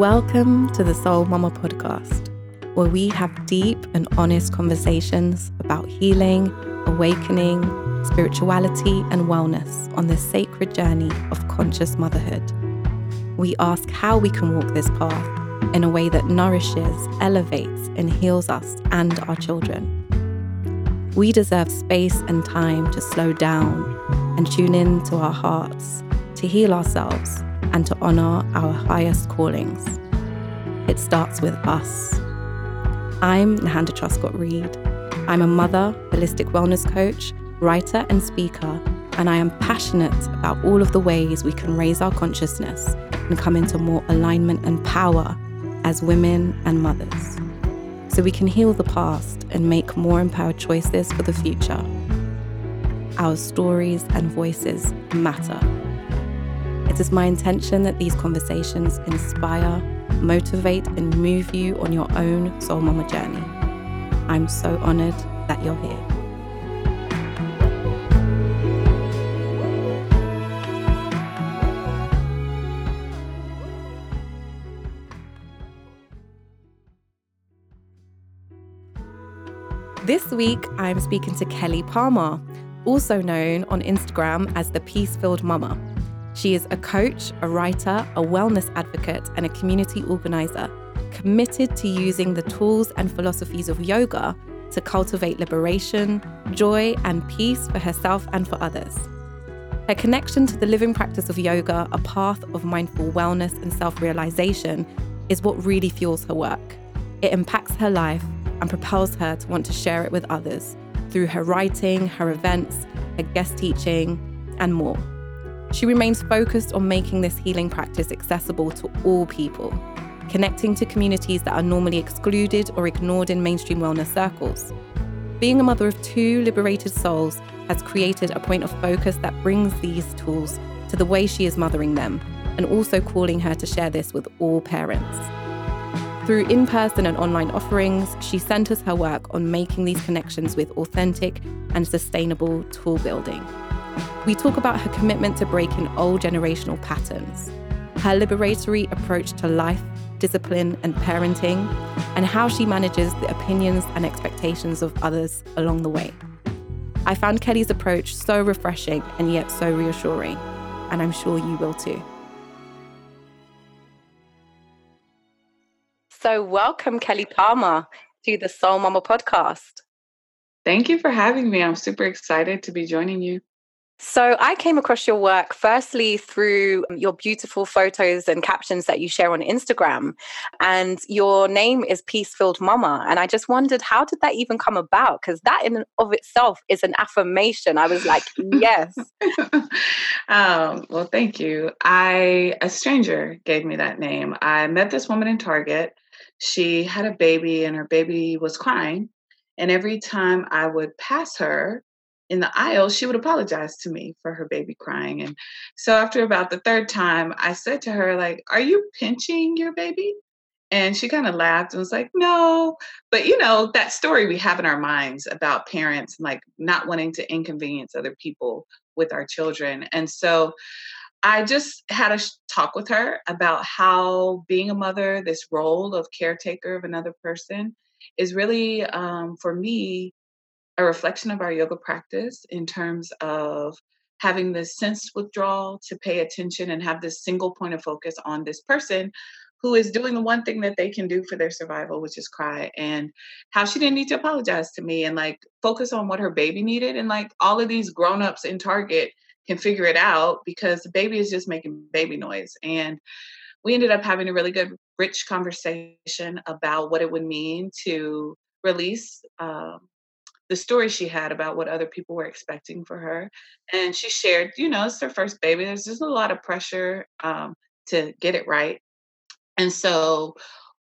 Welcome to the Soul Mama podcast, where we have deep and honest conversations about healing, awakening, spirituality, and wellness on this sacred journey of conscious motherhood. We ask how we can walk this path in a way that nourishes, elevates, and heals us and our children. We deserve space and time to slow down and tune in to our hearts, to heal ourselves and to honor our highest callings. It starts with us. I'm Nahanda Truscott Reed. I'm a mother, holistic wellness coach, writer, and speaker, and I am passionate about all of the ways we can raise our consciousness and come into more alignment and power as women and mothers so we can heal the past and make more empowered choices for the future. Our stories and voices matter. It is my intention that these conversations inspire, motivate, and move you on your own Soul Mama journey. I'm so honored that you're here. This week, I'm speaking to Kelley Palmer, also known on Instagram as the Peace Filled Mama. She is a coach, a writer, a wellness advocate, and a community organizer committed to using the tools and philosophies of yoga to cultivate liberation, joy, and peace for herself and for others. Her connection to the living practice of yoga, a path of mindful wellness and self realization, is what really fuels her work. It impacts her life and propels her to want to share it with others through her writing, her events, her guest teaching, and more. She remains focused on making this healing practice accessible to all people, connecting to communities that are normally excluded or ignored in mainstream wellness circles. Being a mother of two liberated souls has created a point of focus that brings these tools to the way she is mothering them, and also calling her to share this with all parents. Through in person and online offerings, she centers her work on making these connections with authentic and sustainable tool building. We talk about her commitment to breaking old generational patterns, her liberatory approach to life, discipline, and parenting, and how she manages the opinions and expectations of others along the way. I found Kelley's approach so refreshing and yet so reassuring, and I'm sure you will too. So, welcome, Kelley Palmer, to the Soul Mama podcast. Thank you for having me. I'm super excited to be joining you. So, I came across your work firstly through your beautiful photos and captions that you share on Instagram. And your name is Peace Filled Mama. And I just wondered, how did that even come about? Because that in and of itself is an affirmation. I was like, yes. um, well, thank you. I, a stranger gave me that name. I met this woman in Target. She had a baby, and her baby was crying. And every time I would pass her, in the aisle, she would apologize to me for her baby crying. And so after about the third time, I said to her, like, are you pinching your baby? And she kind of laughed and was like, no. But you know, that story we have in our minds about parents and like not wanting to inconvenience other people with our children. And so I just had a talk with her about how being a mother, this role of caretaker of another person, is really, um, for me, a reflection of our yoga practice in terms of having this sense withdrawal to pay attention and have this single point of focus on this person who is doing the one thing that they can do for their survival, which is cry, and how she didn't need to apologize to me and like focus on what her baby needed. And like all of these grown-ups in Target can figure it out because the baby is just making baby noise. And we ended up having a really good, rich conversation about what it would mean to release um, the story she had about what other people were expecting for her. And she shared, you know, it's her first baby. There's just a lot of pressure um, to get it right. And so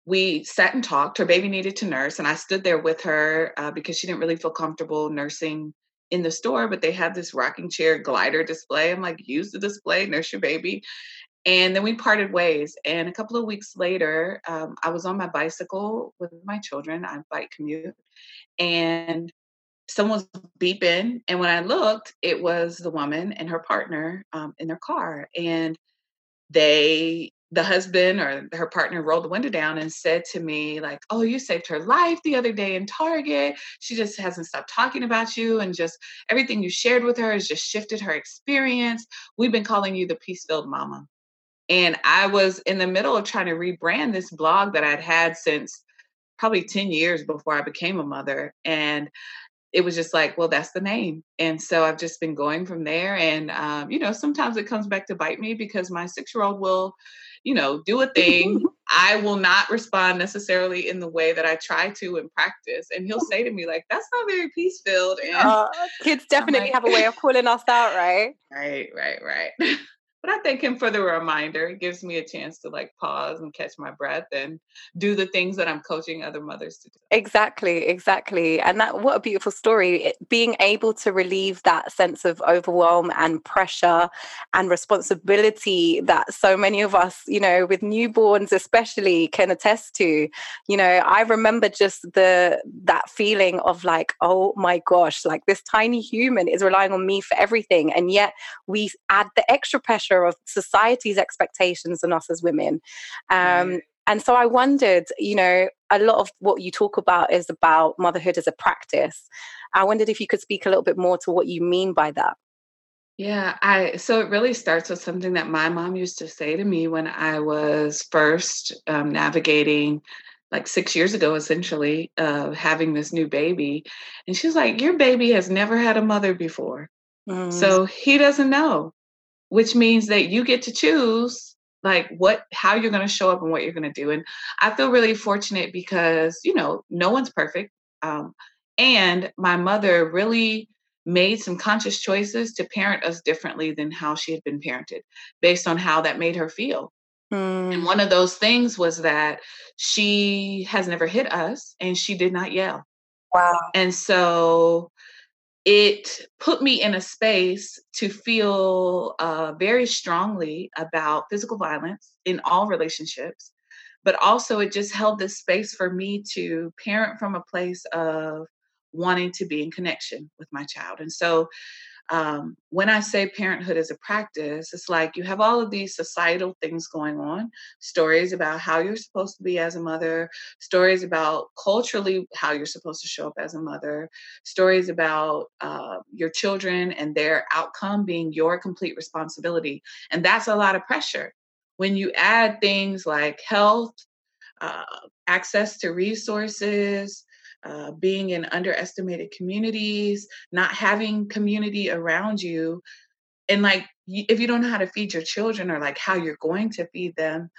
we sat and talked. Her baby needed to nurse, and I stood there with her uh, because she didn't really feel comfortable nursing in the store, but they had this rocking chair glider display. I'm like, use the display, nurse your baby. And then we parted ways. And a couple of weeks later, um, I was on my bicycle with my children. I bike commute. And someone was beeping and when i looked it was the woman and her partner um, in their car and they the husband or her partner rolled the window down and said to me like oh you saved her life the other day in target. She just hasn't stopped talking about you and just everything you shared with her has just shifted her experience. We've been calling you the peace filled mama. And i was in the middle of trying to rebrand this blog that i'd had since probably 10 years before i became a mother and it was just like, well, that's the name. And so I've just been going from there. And, um, you know, sometimes it comes back to bite me because my six year old will, you know, do a thing. I will not respond necessarily in the way that I try to in practice. And he'll say to me, like, that's not very peace filled. And uh, kids definitely like, have a way of calling us out, right? Right, right, right. but I thank him for the reminder. It gives me a chance to like pause and catch my breath and do the things that I'm coaching other mothers to do. Exactly, exactly. And that what a beautiful story. It, being able to relieve that sense of overwhelm and pressure and responsibility that so many of us, you know, with newborns especially can attest to. You know, I remember just the that feeling of like, oh my gosh, like this tiny human is relying on me for everything. And yet we add the extra pressure pressure of society's expectations on us as women. Um, And so I wondered, you know, a lot of what you talk about is about motherhood as a practice. I wondered if you could speak a little bit more to what you mean by that. Yeah, I so it really starts with something that my mom used to say to me when I was first um, navigating like six years ago, essentially, uh, having this new baby. And she's like, Your baby has never had a mother before. Mm. So he doesn't know which means that you get to choose like what how you're going to show up and what you're going to do and i feel really fortunate because you know no one's perfect um, and my mother really made some conscious choices to parent us differently than how she had been parented based on how that made her feel. Mm. and one of those things was that she has never hit us and she did not yell. Wow. And so it put me in a space to feel uh, very strongly about physical violence in all relationships but also it just held this space for me to parent from a place of wanting to be in connection with my child. And so um, when I say parenthood is a practice, it's like you have all of these societal things going on stories about how you're supposed to be as a mother, stories about culturally how you're supposed to show up as a mother, stories about uh, your children and their outcome being your complete responsibility. And that's a lot of pressure. When you add things like health, uh, access to resources, uh, being in underestimated communities, not having community around you. And like, if you don't know how to feed your children or like how you're going to feed them,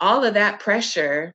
all of that pressure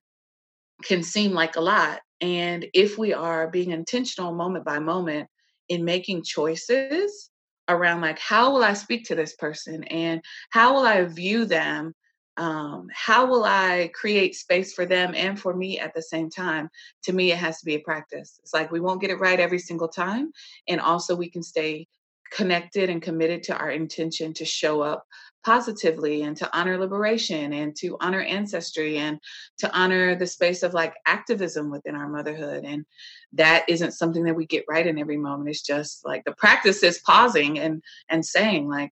can seem like a lot. And if we are being intentional moment by moment in making choices around like, how will I speak to this person and how will I view them um, how will I create space for them and for me at the same time? To me, it has to be a practice. It's like we won't get it right every single time. And also, we can stay connected and committed to our intention to show up positively and to honor liberation and to honor ancestry and to honor the space of like activism within our motherhood and that isn't something that we get right in every moment it's just like the practice is pausing and and saying like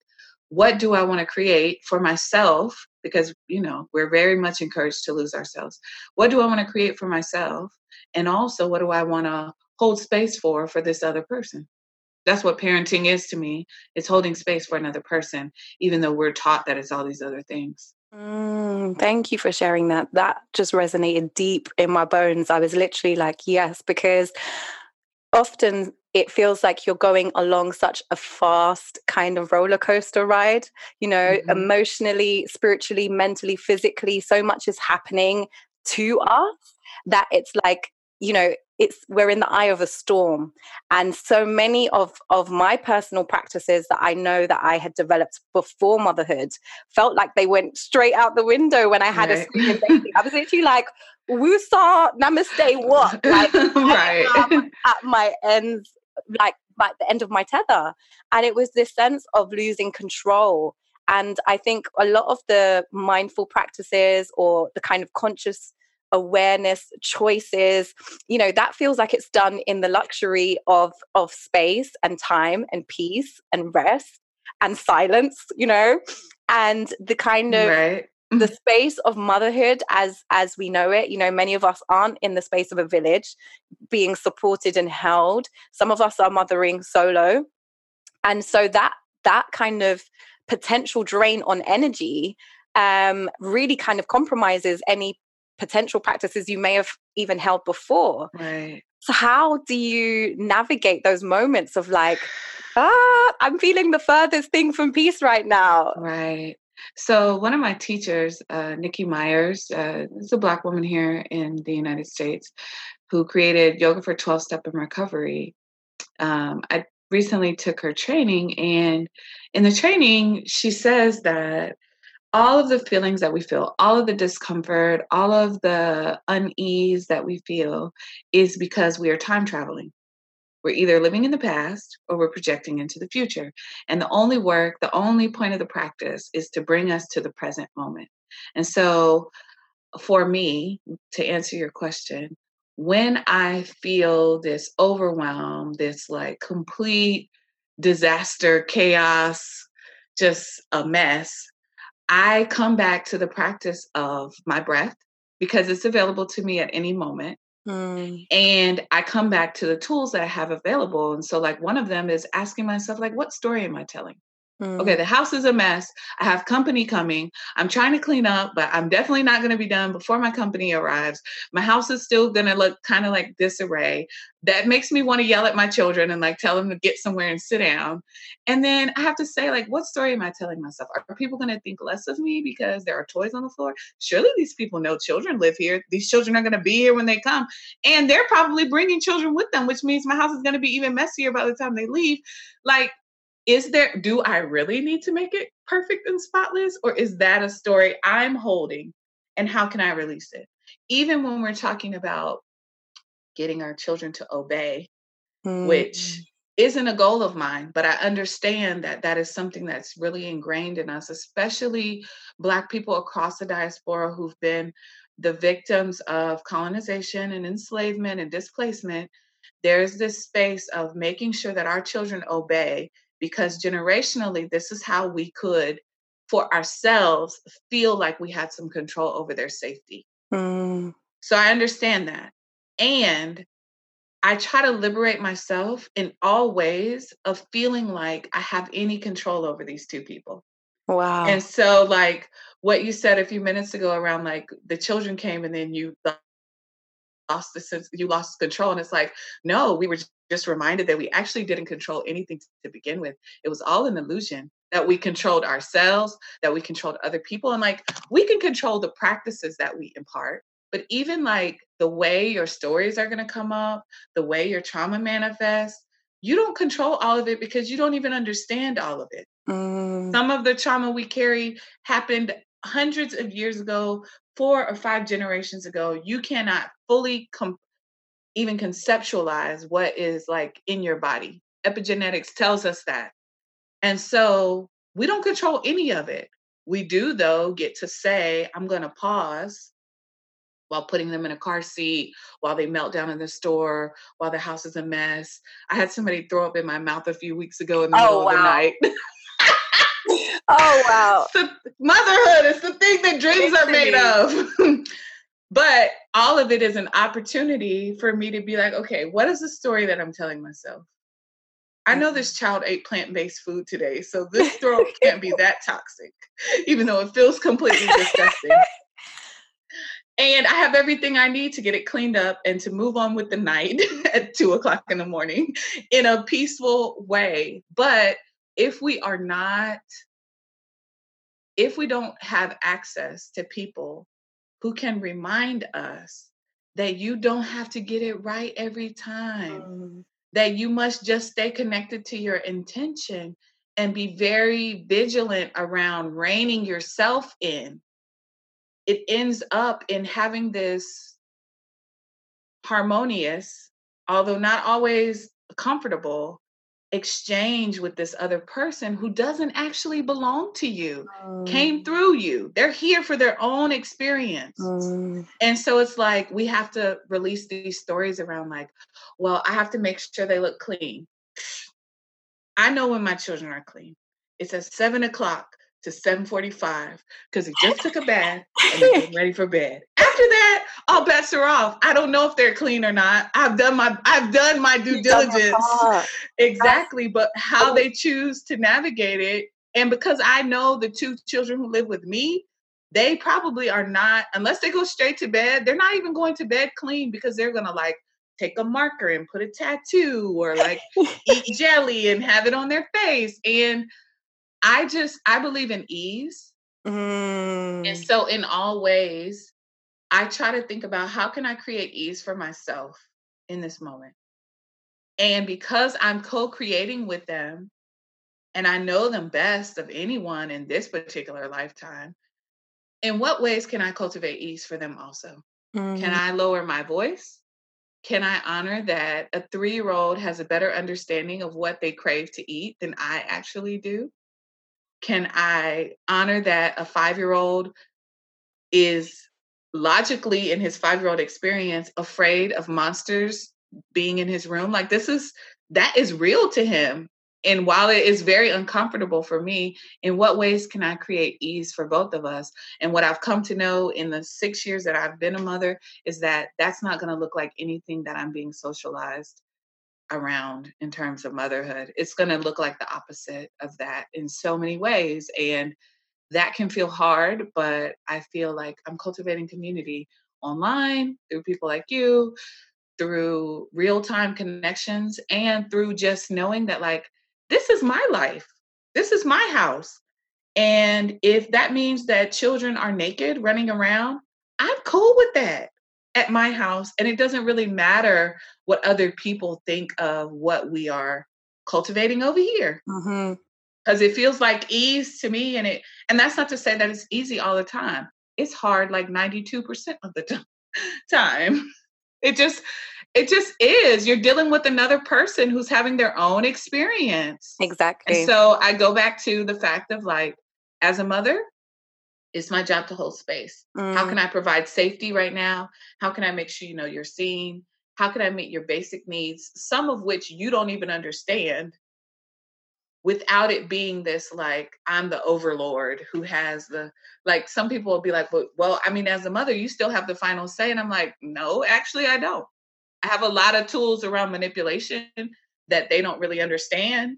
what do I want to create for myself? Because, you know, we're very much encouraged to lose ourselves. What do I want to create for myself? And also, what do I want to hold space for for this other person? That's what parenting is to me. It's holding space for another person, even though we're taught that it's all these other things. Mm, thank you for sharing that. That just resonated deep in my bones. I was literally like, yes, because often it feels like you're going along such a fast kind of roller coaster ride you know mm-hmm. emotionally spiritually mentally physically so much is happening to us that it's like you know it's we're in the eye of a storm and so many of of my personal practices that i know that i had developed before motherhood felt like they went straight out the window when i had right. a screaming baby i was literally like woosah namaste what like right at my ends like at the end of my tether. And it was this sense of losing control. And I think a lot of the mindful practices or the kind of conscious awareness choices you know that feels like it's done in the luxury of of space and time and peace and rest and silence you know and the kind of right. The space of motherhood as as we know it. You know many of us aren't in the space of a village being supported and held. Some of us are mothering solo. And so that that kind of potential drain on energy um, really kind of compromises any potential practices you may have even held before. Right. So how do you navigate those moments of like ah i'm feeling the furthest thing from peace right now? Right so one of my teachers, uh, Nikki Myers, uh, is a Black woman here in the United States, who created Yoga for 12 Step and Recovery. Um, I recently took her training, and in the training, she says that all of the feelings that we feel, all of the discomfort, all of the unease that we feel is because we are time traveling. We're either living in the past or we're projecting into the future. And the only work, the only point of the practice is to bring us to the present moment. And so, for me, to answer your question, when I feel this overwhelm, this like complete disaster, chaos, just a mess, I come back to the practice of my breath because it's available to me at any moment. Mm. And I come back to the tools that I have available. And so, like, one of them is asking myself, like, what story am I telling? Mm. Okay, the house is a mess. I have company coming. I'm trying to clean up, but I'm definitely not going to be done before my company arrives. My house is still going to look kind of like disarray. That makes me want to yell at my children and like tell them to get somewhere and sit down. And then I have to say, like, what story am I telling myself? Are people going to think less of me because there are toys on the floor? Surely these people know children live here. These children are going to be here when they come. And they're probably bringing children with them, which means my house is going to be even messier by the time they leave. Like, is there do i really need to make it perfect and spotless or is that a story i'm holding and how can i release it even when we're talking about getting our children to obey mm. which isn't a goal of mine but i understand that that is something that's really ingrained in us especially black people across the diaspora who've been the victims of colonization and enslavement and displacement there's this space of making sure that our children obey because generationally, this is how we could, for ourselves, feel like we had some control over their safety. Mm. So I understand that. And I try to liberate myself in all ways of feeling like I have any control over these two people. Wow. And so, like what you said a few minutes ago around like the children came and then you lost the sense, you lost control. And it's like, no, we were just reminded that we actually didn't control anything to begin with. It was all an illusion that we controlled ourselves, that we controlled other people. And like we can control the practices that we impart, but even like the way your stories are going to come up, the way your trauma manifests, you don't control all of it because you don't even understand all of it. Mm. Some of the trauma we carry happened hundreds of years ago, four or five generations ago. You cannot fully com- even conceptualize what is like in your body. Epigenetics tells us that. And so we don't control any of it. We do, though, get to say, I'm going to pause while putting them in a car seat, while they melt down in the store, while the house is a mess. I had somebody throw up in my mouth a few weeks ago in the oh, middle wow. of the night. oh, wow. So motherhood is the thing that dreams are made of. But all of it is an opportunity for me to be like, okay, what is the story that I'm telling myself? I know mm-hmm. this child ate plant based food today, so this throat can't be that toxic, even though it feels completely disgusting. And I have everything I need to get it cleaned up and to move on with the night at two o'clock in the morning in a peaceful way. But if we are not, if we don't have access to people who can remind us that you don't have to get it right every time, mm. that you must just stay connected to your intention and be very vigilant around reining yourself in. It ends up in having this harmonious, although not always comfortable, exchange with this other person who doesn't actually belong to you, mm. came through you. They're here for their own experience. Mm. And so it's like we have to release these stories around, like, well, I have to make sure they look clean. I know when my children are clean. It's at seven o'clock to 7:45 because he just took a bath and he's getting ready for bed. After that, all bets are off. I don't know if they're clean or not. I've done my I've done my due diligence. Exactly, but how they choose to navigate it and because I know the two children who live with me, they probably are not unless they go straight to bed, they're not even going to bed clean because they're going to like take a marker and put a tattoo or like eat jelly and have it on their face and I just I believe in ease. Mm. And so in all ways, I try to think about how can I create ease for myself in this moment. And because I'm co-creating with them and I know them best of anyone in this particular lifetime, in what ways can I cultivate ease for them also? Mm. Can I lower my voice? Can I honor that a three year old has a better understanding of what they crave to eat than I actually do? Can I honor that a five year old is logically, in his five year old experience, afraid of monsters being in his room? Like, this is that is real to him. And while it is very uncomfortable for me, in what ways can I create ease for both of us? And what I've come to know in the six years that I've been a mother is that that's not going to look like anything that I'm being socialized around in terms of motherhood. It's going to look like the opposite of that in so many ways. And that can feel hard, but I feel like I'm cultivating community online through people like you, through real time connections, and through just knowing that, like, this is my life, this is my house. And if that means that children are naked running around, I'm cool with that at my house and it doesn't really matter what other people think of what we are cultivating over here. Because mm-hmm. it feels like ease to me and it and that's not to say that it's easy all the time. It's hard like 92% of the t- time. It just it just is. You're dealing with another person who's having their own experience. Exactly. and so i go back to the fact of like as a mother it's my job to hold space. Mm. How can I provide safety right now? How can I make sure you know you're seen? How can I meet your basic needs, some of which you don't even understand, without it being this like I'm the overlord who has the like some people will be like, well, well, I mean, as a mother, you still have the final say. And I'm like, no, actually, I don't. I have a lot of tools around manipulation that they don't really understand.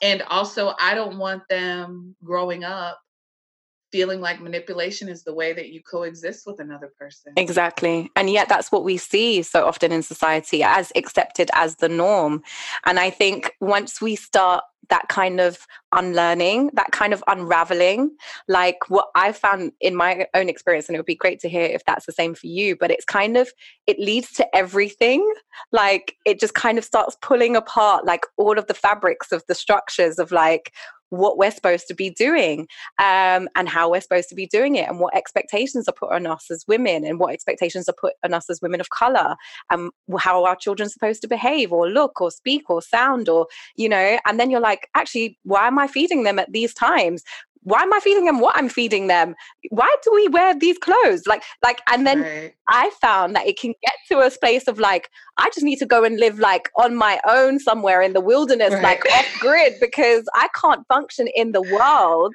And also, I don't want them growing up feeling like manipulation is the way that you coexist with another person. Exactly. And yet that's what we see so often in society as accepted as the norm. And I think once we start that kind of unlearning, that kind of unraveling, like what I found in my own experience, and it would be great to hear if that's the same for you, but it's kind of, it leads to everything. Like it just kind of starts pulling apart like all of the fabrics of the structures of like, what we're supposed to be doing um, and how we're supposed to be doing it and what expectations are put on us as women and what expectations are put on us as women of color and how our children supposed to behave or look or speak or sound or you know and then you're like actually why am i feeding them at these times why am I feeding them what I'm feeding them? Why do we wear these clothes? Like, like, and then right. I found that it can get to a space of like, I just need to go and live like on my own somewhere in the wilderness, right. like off grid, because I can't function in the world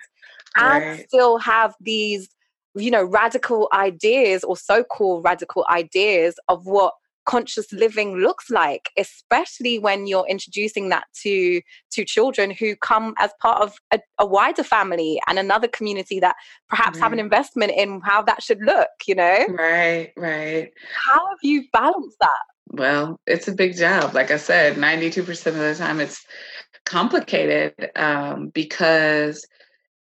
and right. still have these, you know, radical ideas or so called radical ideas of what conscious living looks like especially when you're introducing that to to children who come as part of a, a wider family and another community that perhaps right. have an investment in how that should look you know right right how have you balanced that well it's a big job like i said 92% of the time it's complicated um, because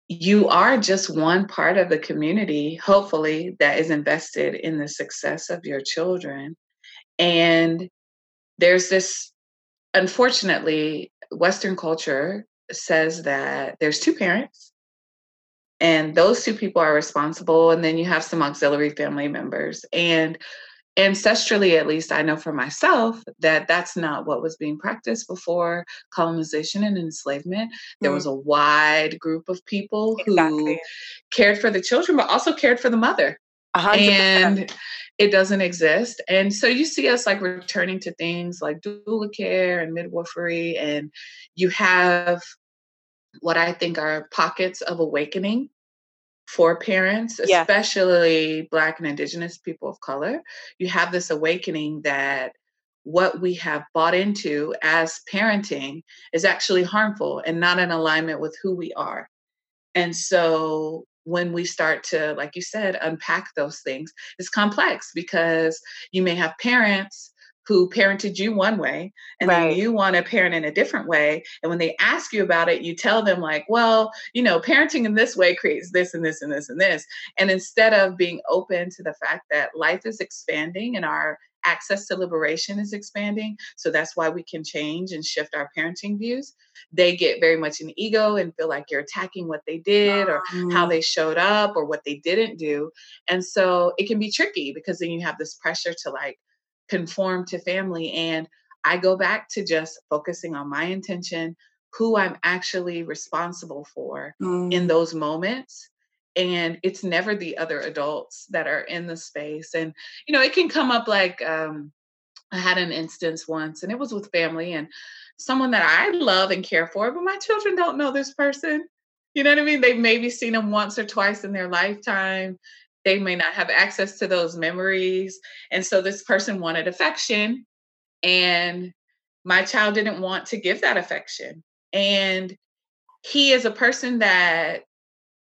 you are just one part of the community, hopefully, that is invested in the success of your children. And there's this, unfortunately, Western culture says that there's two parents and those two people are responsible and then you have some auxiliary family members and ancestrally at least i know for myself that that's not what was being practiced before colonization and enslavement there mm. was a wide group of people exactly. who cared for the children but also cared for the mother 100%. and it doesn't exist. And so you see us like returning to things like doula care and midwifery, and you have what I think are pockets of awakening for parents, especially yeah. Black and Indigenous people of color. You have this awakening that what we have bought into as parenting is actually harmful and not in alignment with who we are. And so when we start to, like you said, unpack those things, it's complex because you may have parents who parented you one way and right. then you want to parent in a different way and when they ask you about it you tell them like well you know parenting in this way creates this and this and this and this and instead of being open to the fact that life is expanding and our access to liberation is expanding so that's why we can change and shift our parenting views they get very much an ego and feel like you're attacking what they did or mm. how they showed up or what they didn't do and so it can be tricky because then you have this pressure to like conform to family. And I go back to just focusing on my intention, who I'm actually responsible for mm. in those moments. And it's never the other adults that are in the space. And, you know, it can come up like um, I had an instance once, and it was with family and someone that I love and care for, but my children don't know this person. You know what I mean? They've maybe seen them once or twice in their lifetime they may not have access to those memories. And so this person wanted affection, and my child didn't want to give that affection. And he is a person that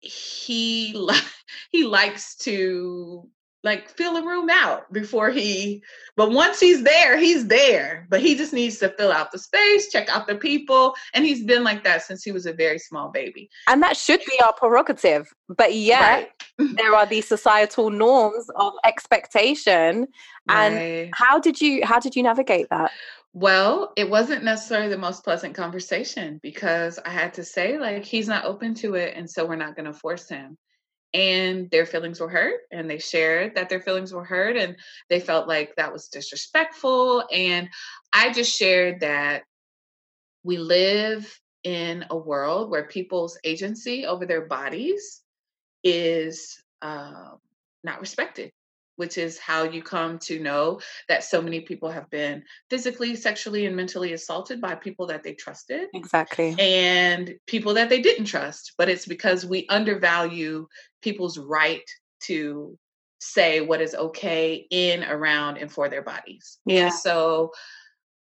he he likes to like fill a room out before he but once he's there he's there but he just needs to fill out the space check out the people and he's been like that since he was a very small baby and that should be our prerogative but yet right. there are these societal norms of expectation and right. how did you how did you navigate that well, it wasn't necessarily the most pleasant conversation because I had to say, like, he's not open to it. And so we're not going to force him and their feelings were hurt and they shared that their feelings were hurt and they felt like that was disrespectful and i just shared that we live in a world where people's agency over their bodies is uh, not respected which is how you come to know that so many people have been physically, sexually, and mentally assaulted by people that they trusted. Exactly. And people that they didn't trust. But it's because we undervalue people's right to say what is okay in, around, and for their bodies. Yeah. And so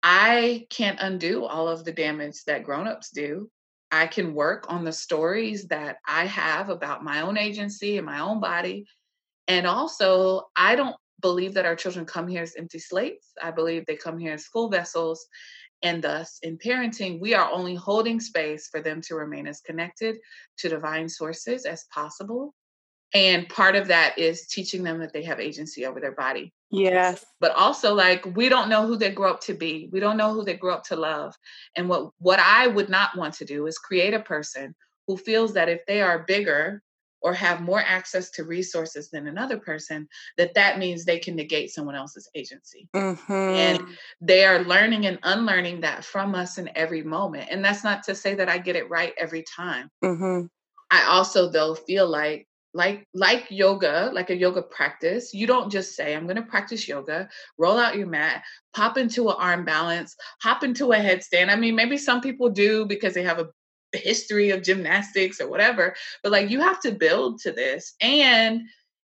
I can't undo all of the damage that grown-ups do. I can work on the stories that I have about my own agency and my own body and also, I don't believe that our children come here as empty slates. I believe they come here as school vessels. And thus, in parenting, we are only holding space for them to remain as connected to divine sources as possible. And part of that is teaching them that they have agency over their body. Yes. But also like we don't know who they grow up to be. We don't know who they grow up to love. And what what I would not want to do is create a person who feels that if they are bigger or have more access to resources than another person that that means they can negate someone else's agency mm-hmm. and they are learning and unlearning that from us in every moment and that's not to say that i get it right every time mm-hmm. i also though feel like like like yoga like a yoga practice you don't just say i'm going to practice yoga roll out your mat pop into an arm balance hop into a headstand i mean maybe some people do because they have a history of gymnastics or whatever but like you have to build to this and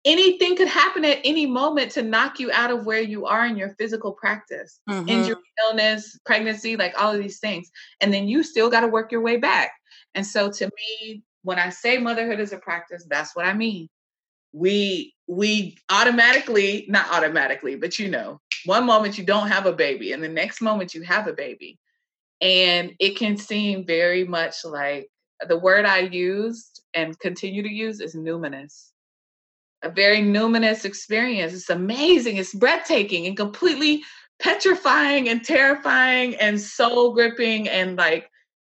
anything could happen at any moment to knock you out of where you are in your physical practice mm-hmm. injury illness pregnancy like all of these things and then you still got to work your way back. And so to me when i say motherhood is a practice that's what i mean. We we automatically not automatically but you know one moment you don't have a baby and the next moment you have a baby and it can seem very much like the word I used and continue to use is numinous. A very numinous experience. It's amazing, it's breathtaking and completely petrifying and terrifying and soul gripping and like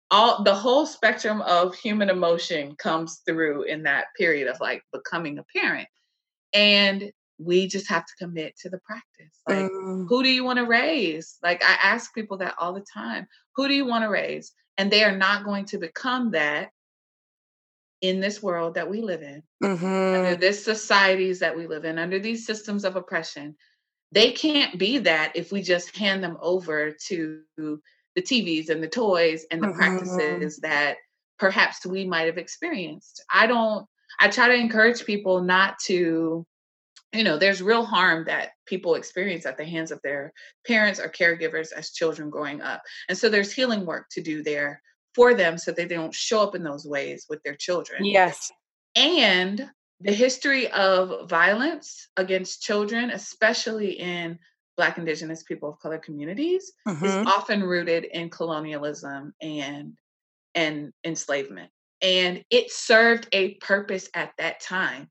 all the whole spectrum of human emotion comes through in that period of like becoming a parent. And we just have to commit to the practice. Like, mm. who do you want to raise? Like, I ask people that all the time who do you want to raise? And they are not going to become that in this world that we live in, mm-hmm. under this societies that we live in, under these systems of oppression. They can't be that if we just hand them over to the TVs and the toys and the mm-hmm. practices that perhaps we might have experienced. I don't, I try to encourage people not to, you know, there's real harm that people experience at the hands of their parents or caregivers as children growing up. And so there's healing work to do there for them so that they don't show up in those ways with their children. Yes. And the history of violence against children, especially in Black, Indigenous, people of color communities, mm-hmm. is often rooted in colonialism and and enslavement. And it served a purpose at that time.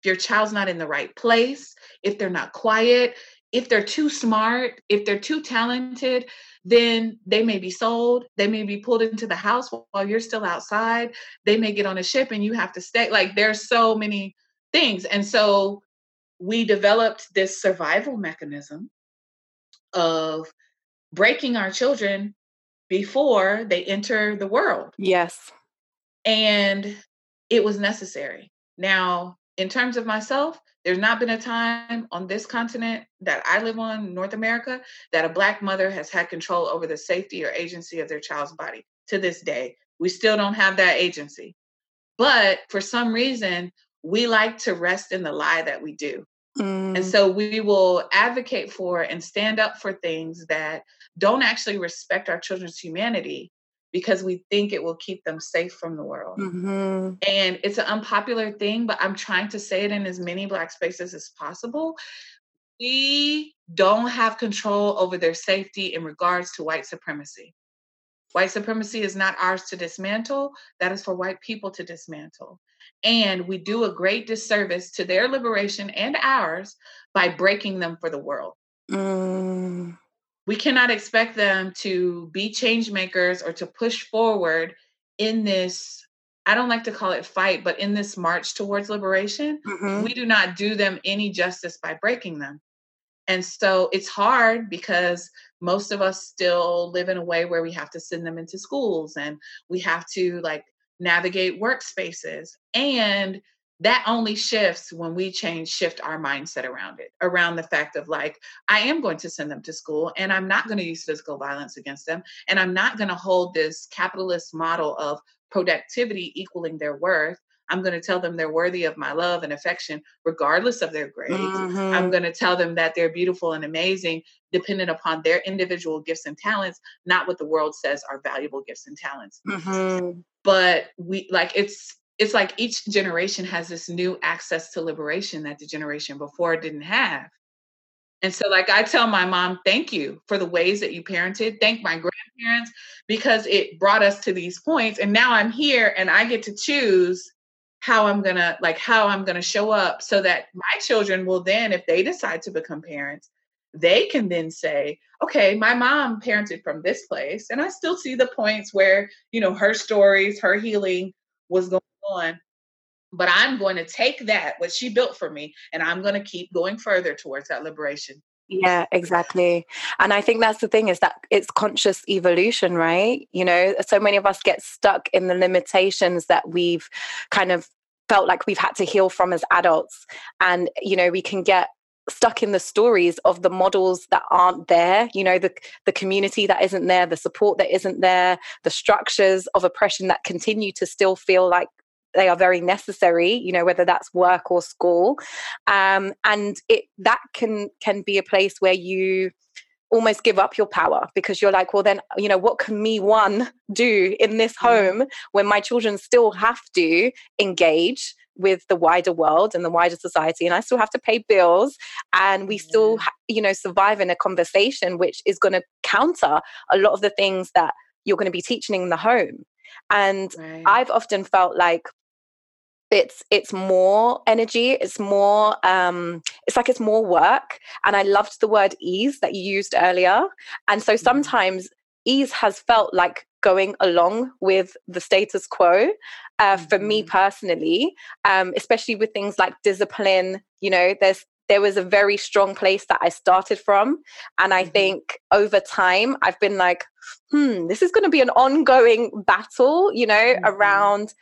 If your child's not in the right place, if they're not quiet, if they're too smart, if they're too talented, then they may be sold. They may be pulled into the house while you're still outside. They may get on a ship and you have to stay. Like there's so many things. And so we developed this survival mechanism of breaking our children before they enter the world. Yes. And it was necessary. Now, in terms of myself, there's not been a time on this continent that I live on, North America, that a Black mother has had control over the safety or agency of their child's body to this day. We still don't have that agency. But for some reason, we like to rest in the lie that we do. Mm. And so we will advocate for and stand up for things that don't actually respect our children's humanity because we think it will keep them safe from the world. Mm-hmm. And it's an unpopular thing, but I'm trying to say it in as many Black spaces as possible. We don't have control over their safety in regards to white supremacy. White supremacy is not ours to dismantle, that is for white people to dismantle. And we do a great disservice to their liberation and ours by breaking them for the world. Mm we cannot expect them to be change makers or to push forward in this I don't like to call it fight, but in this march towards liberation, mm-hmm. we do not do them any justice by breaking them. And so it's hard because most of us still live in a way where we have to send them into schools and we have to like navigate workspaces. And that only shifts when we change shift our mindset around it around the fact of like i am going to send them to school and i'm not going to use physical violence against them and i'm not going to hold this capitalist model of productivity equaling their worth i'm going to tell them they're worthy of my love and affection regardless of their grades mm-hmm. i'm going to tell them that they're beautiful and amazing dependent upon their individual gifts and talents not what the world says are valuable gifts and talents mm-hmm. but we like it's it's like each generation has this new access to liberation that the generation before didn't have. And so, like, I tell my mom, thank you for the ways that you parented. Thank my grandparents because it brought us to these points. And now I'm here and I get to choose how I'm gonna, like, how I'm gonna show up so that my children will then, if they decide to become parents, they can then say, okay, my mom parented from this place. And I still see the points where, you know, her stories, her healing was going on but i'm going to take that what she built for me and i'm going to keep going further towards that liberation. Yeah exactly and i think that's the thing is that it's conscious evolution right? You know so many of us get stuck in the limitations that we've kind of felt like we've had to heal from as adults and you know we can get stuck in the stories of the models that aren't there you know the the community that isn't there the support that isn't there the structures of oppression that continue to still feel like they are very necessary you know whether that's work or school um, and it that can can be a place where you almost give up your power because you're like well then you know what can me one do in this mm. home when my children still have to engage with the wider world and the wider society and i still have to pay bills and we still ha- you know survive in a conversation which is going to counter a lot of the things that you're going to be teaching in the home and right. i've often felt like it's it's more energy it's more um it's like it's more work and i loved the word ease that you used earlier and so mm-hmm. sometimes ease has felt like going along with the status quo uh, mm-hmm. for me mm-hmm. personally um, especially with things like discipline you know there's there was a very strong place that I started from. And I mm-hmm. think over time, I've been like, hmm, this is going to be an ongoing battle, you know, mm-hmm. around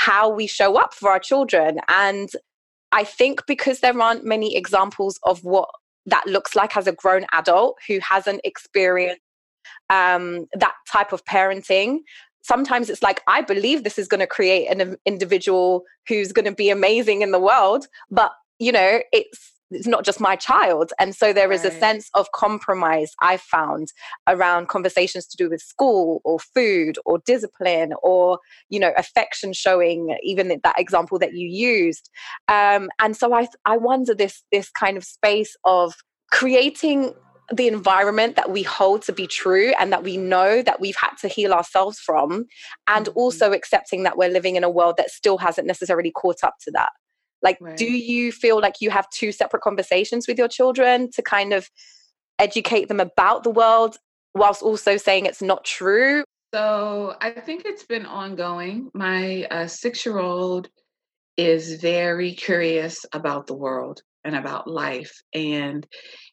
how we show up for our children. And I think because there aren't many examples of what that looks like as a grown adult who hasn't experienced um, that type of parenting, sometimes it's like i believe this is going to create an individual who's going to be amazing in the world but you know it's it's not just my child and so there is right. a sense of compromise i found around conversations to do with school or food or discipline or you know affection showing even that example that you used um, and so i i wonder this this kind of space of creating the environment that we hold to be true and that we know that we've had to heal ourselves from and mm-hmm. also accepting that we're living in a world that still hasn't necessarily caught up to that like, right. do you feel like you have two separate conversations with your children to kind of educate them about the world whilst also saying it's not true? So I think it's been ongoing. My uh, six year old is very curious about the world and about life. And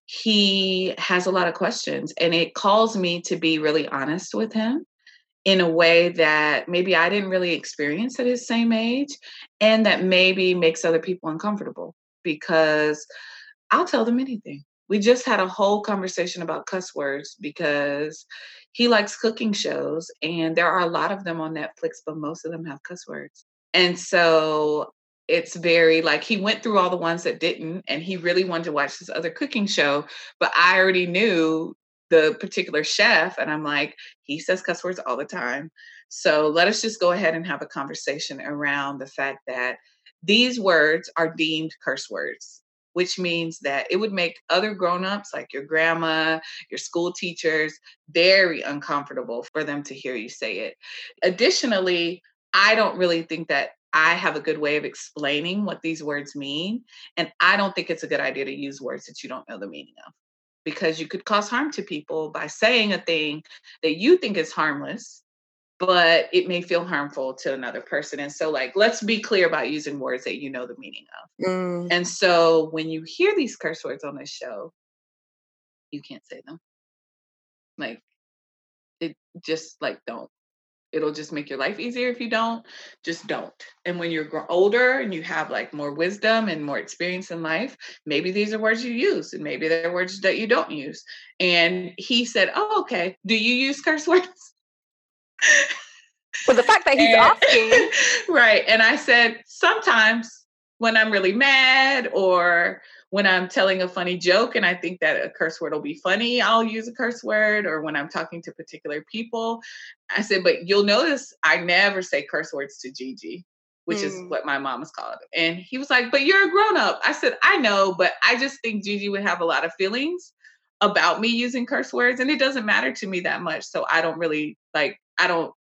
he has a lot of questions, and it calls me to be really honest with him in a way that maybe I didn't really experience at his same age, and that maybe makes other people uncomfortable because I'll tell them anything. We just had a whole conversation about cuss words because he likes cooking shows, and there are a lot of them on Netflix, but most of them have cuss words. And so it's very like he went through all the ones that didn't and he really wanted to watch this other cooking show but i already knew the particular chef and i'm like he says cuss words all the time so let us just go ahead and have a conversation around the fact that these words are deemed curse words which means that it would make other grown-ups like your grandma your school teachers very uncomfortable for them to hear you say it additionally i don't really think that I have a good way of explaining what these words mean. And I don't think it's a good idea to use words that you don't know the meaning of because you could cause harm to people by saying a thing that you think is harmless but it may feel harmful to another person. And so like let's be clear about using words that you know the meaning of. Mm. and so when you hear these curse words on this show you can't say them. Like it just like don't it'll just make your life easier if you don't just don't. And when you're older and you have like more wisdom and more experience in life maybe these are words you use and maybe they're words that you don't use. And he said oh okay. Do you use curse words? Well the fact that he's and, asking right. And i said sometimes when i'm really mad or when I'm telling a funny joke and I think that a curse word will be funny, I'll use a curse word. Or when I'm talking to particular people, I said, but you'll notice I never say curse words to Gigi, which mm. is what my mom is called. And he was like, but you're a grown up. I said, I know, but I just think Gigi would have a lot of feelings about me using curse words and it doesn't matter to me that much. So I don't really like, I don't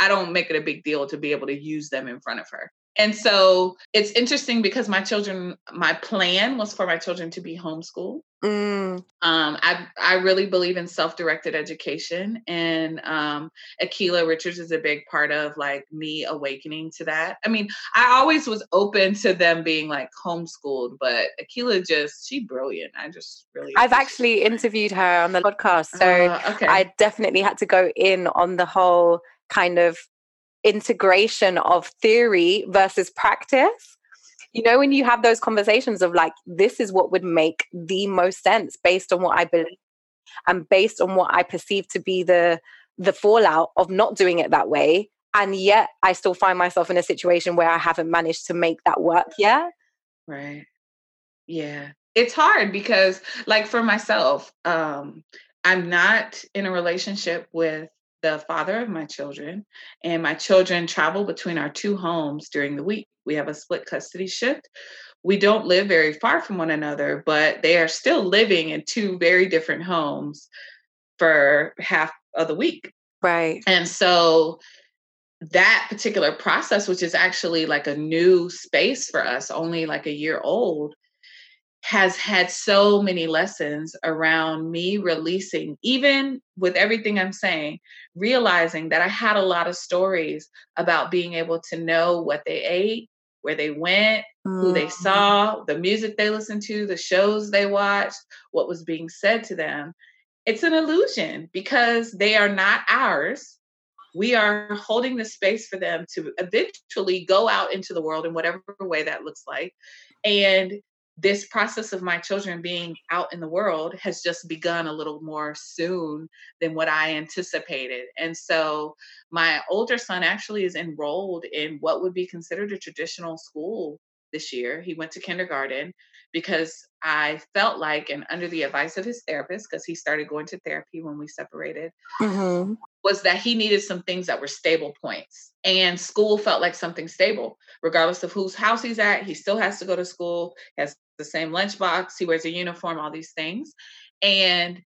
I don't make it a big deal to be able to use them in front of her. And so it's interesting because my children, my plan was for my children to be homeschooled. Mm. Um, I I really believe in self-directed education, and um, Akilah Richards is a big part of like me awakening to that. I mean, I always was open to them being like homeschooled, but Akilah just she brilliant. I just really. I've actually interviewed her on the podcast, so uh, okay. I definitely had to go in on the whole kind of integration of theory versus practice. You know when you have those conversations of like this is what would make the most sense based on what i believe and based on what i perceive to be the the fallout of not doing it that way and yet i still find myself in a situation where i haven't managed to make that work yet. Right. Yeah. It's hard because like for myself um i'm not in a relationship with the father of my children, and my children travel between our two homes during the week. We have a split custody shift. We don't live very far from one another, but they are still living in two very different homes for half of the week. Right. And so that particular process, which is actually like a new space for us, only like a year old, has had so many lessons around me releasing, even with everything I'm saying, realizing that I had a lot of stories about being able to know what they ate, where they went, mm. who they mm-hmm. saw, the music they listened to, the shows they watched, what was being said to them. It's an illusion because they are not ours. We are holding the space for them to eventually go out into the world in whatever way that looks like and this process of my children being out in the world has just begun a little more soon than what I anticipated. And so my older son actually is enrolled in what would be considered a traditional school this year. He went to kindergarten because I felt like, and under the advice of his therapist, because he started going to therapy when we separated, mm-hmm. was that he needed some things that were stable points. And school felt like something stable, regardless of whose house he's at. He still has to go to school, has the same lunchbox, he wears a uniform, all these things. And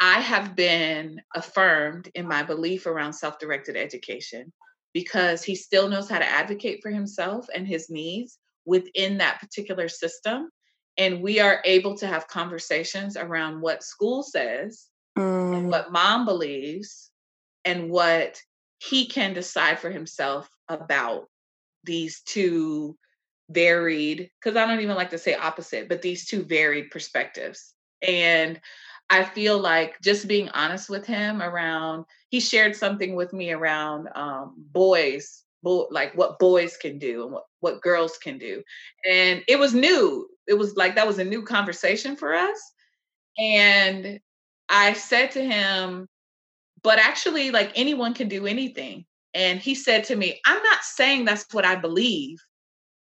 I have been affirmed in my belief around self directed education because he still knows how to advocate for himself and his needs within that particular system and we are able to have conversations around what school says mm. and what mom believes and what he can decide for himself about these two varied because i don't even like to say opposite but these two varied perspectives and i feel like just being honest with him around he shared something with me around um, boys bo- like what boys can do and what, what girls can do. And it was new. It was like that was a new conversation for us. And i said to him but actually like anyone can do anything. And he said to me i'm not saying that's what i believe.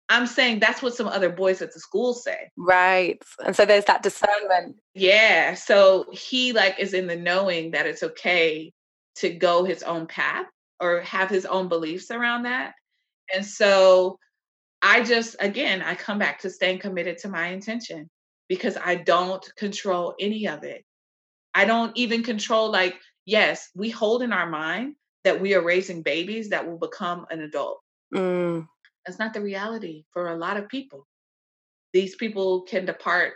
I'm saying that's what some other boys at the school say. Right. And so there's that discernment. Yeah. So he like is in the knowing that it's okay to go his own path or have his own beliefs around that and so I just, again, I come back to staying committed to my intention because I don't control any of it. I don't even control, like, yes, we hold in our mind that we are raising babies that will become an adult. Mm. That's not the reality for a lot of people. These people can depart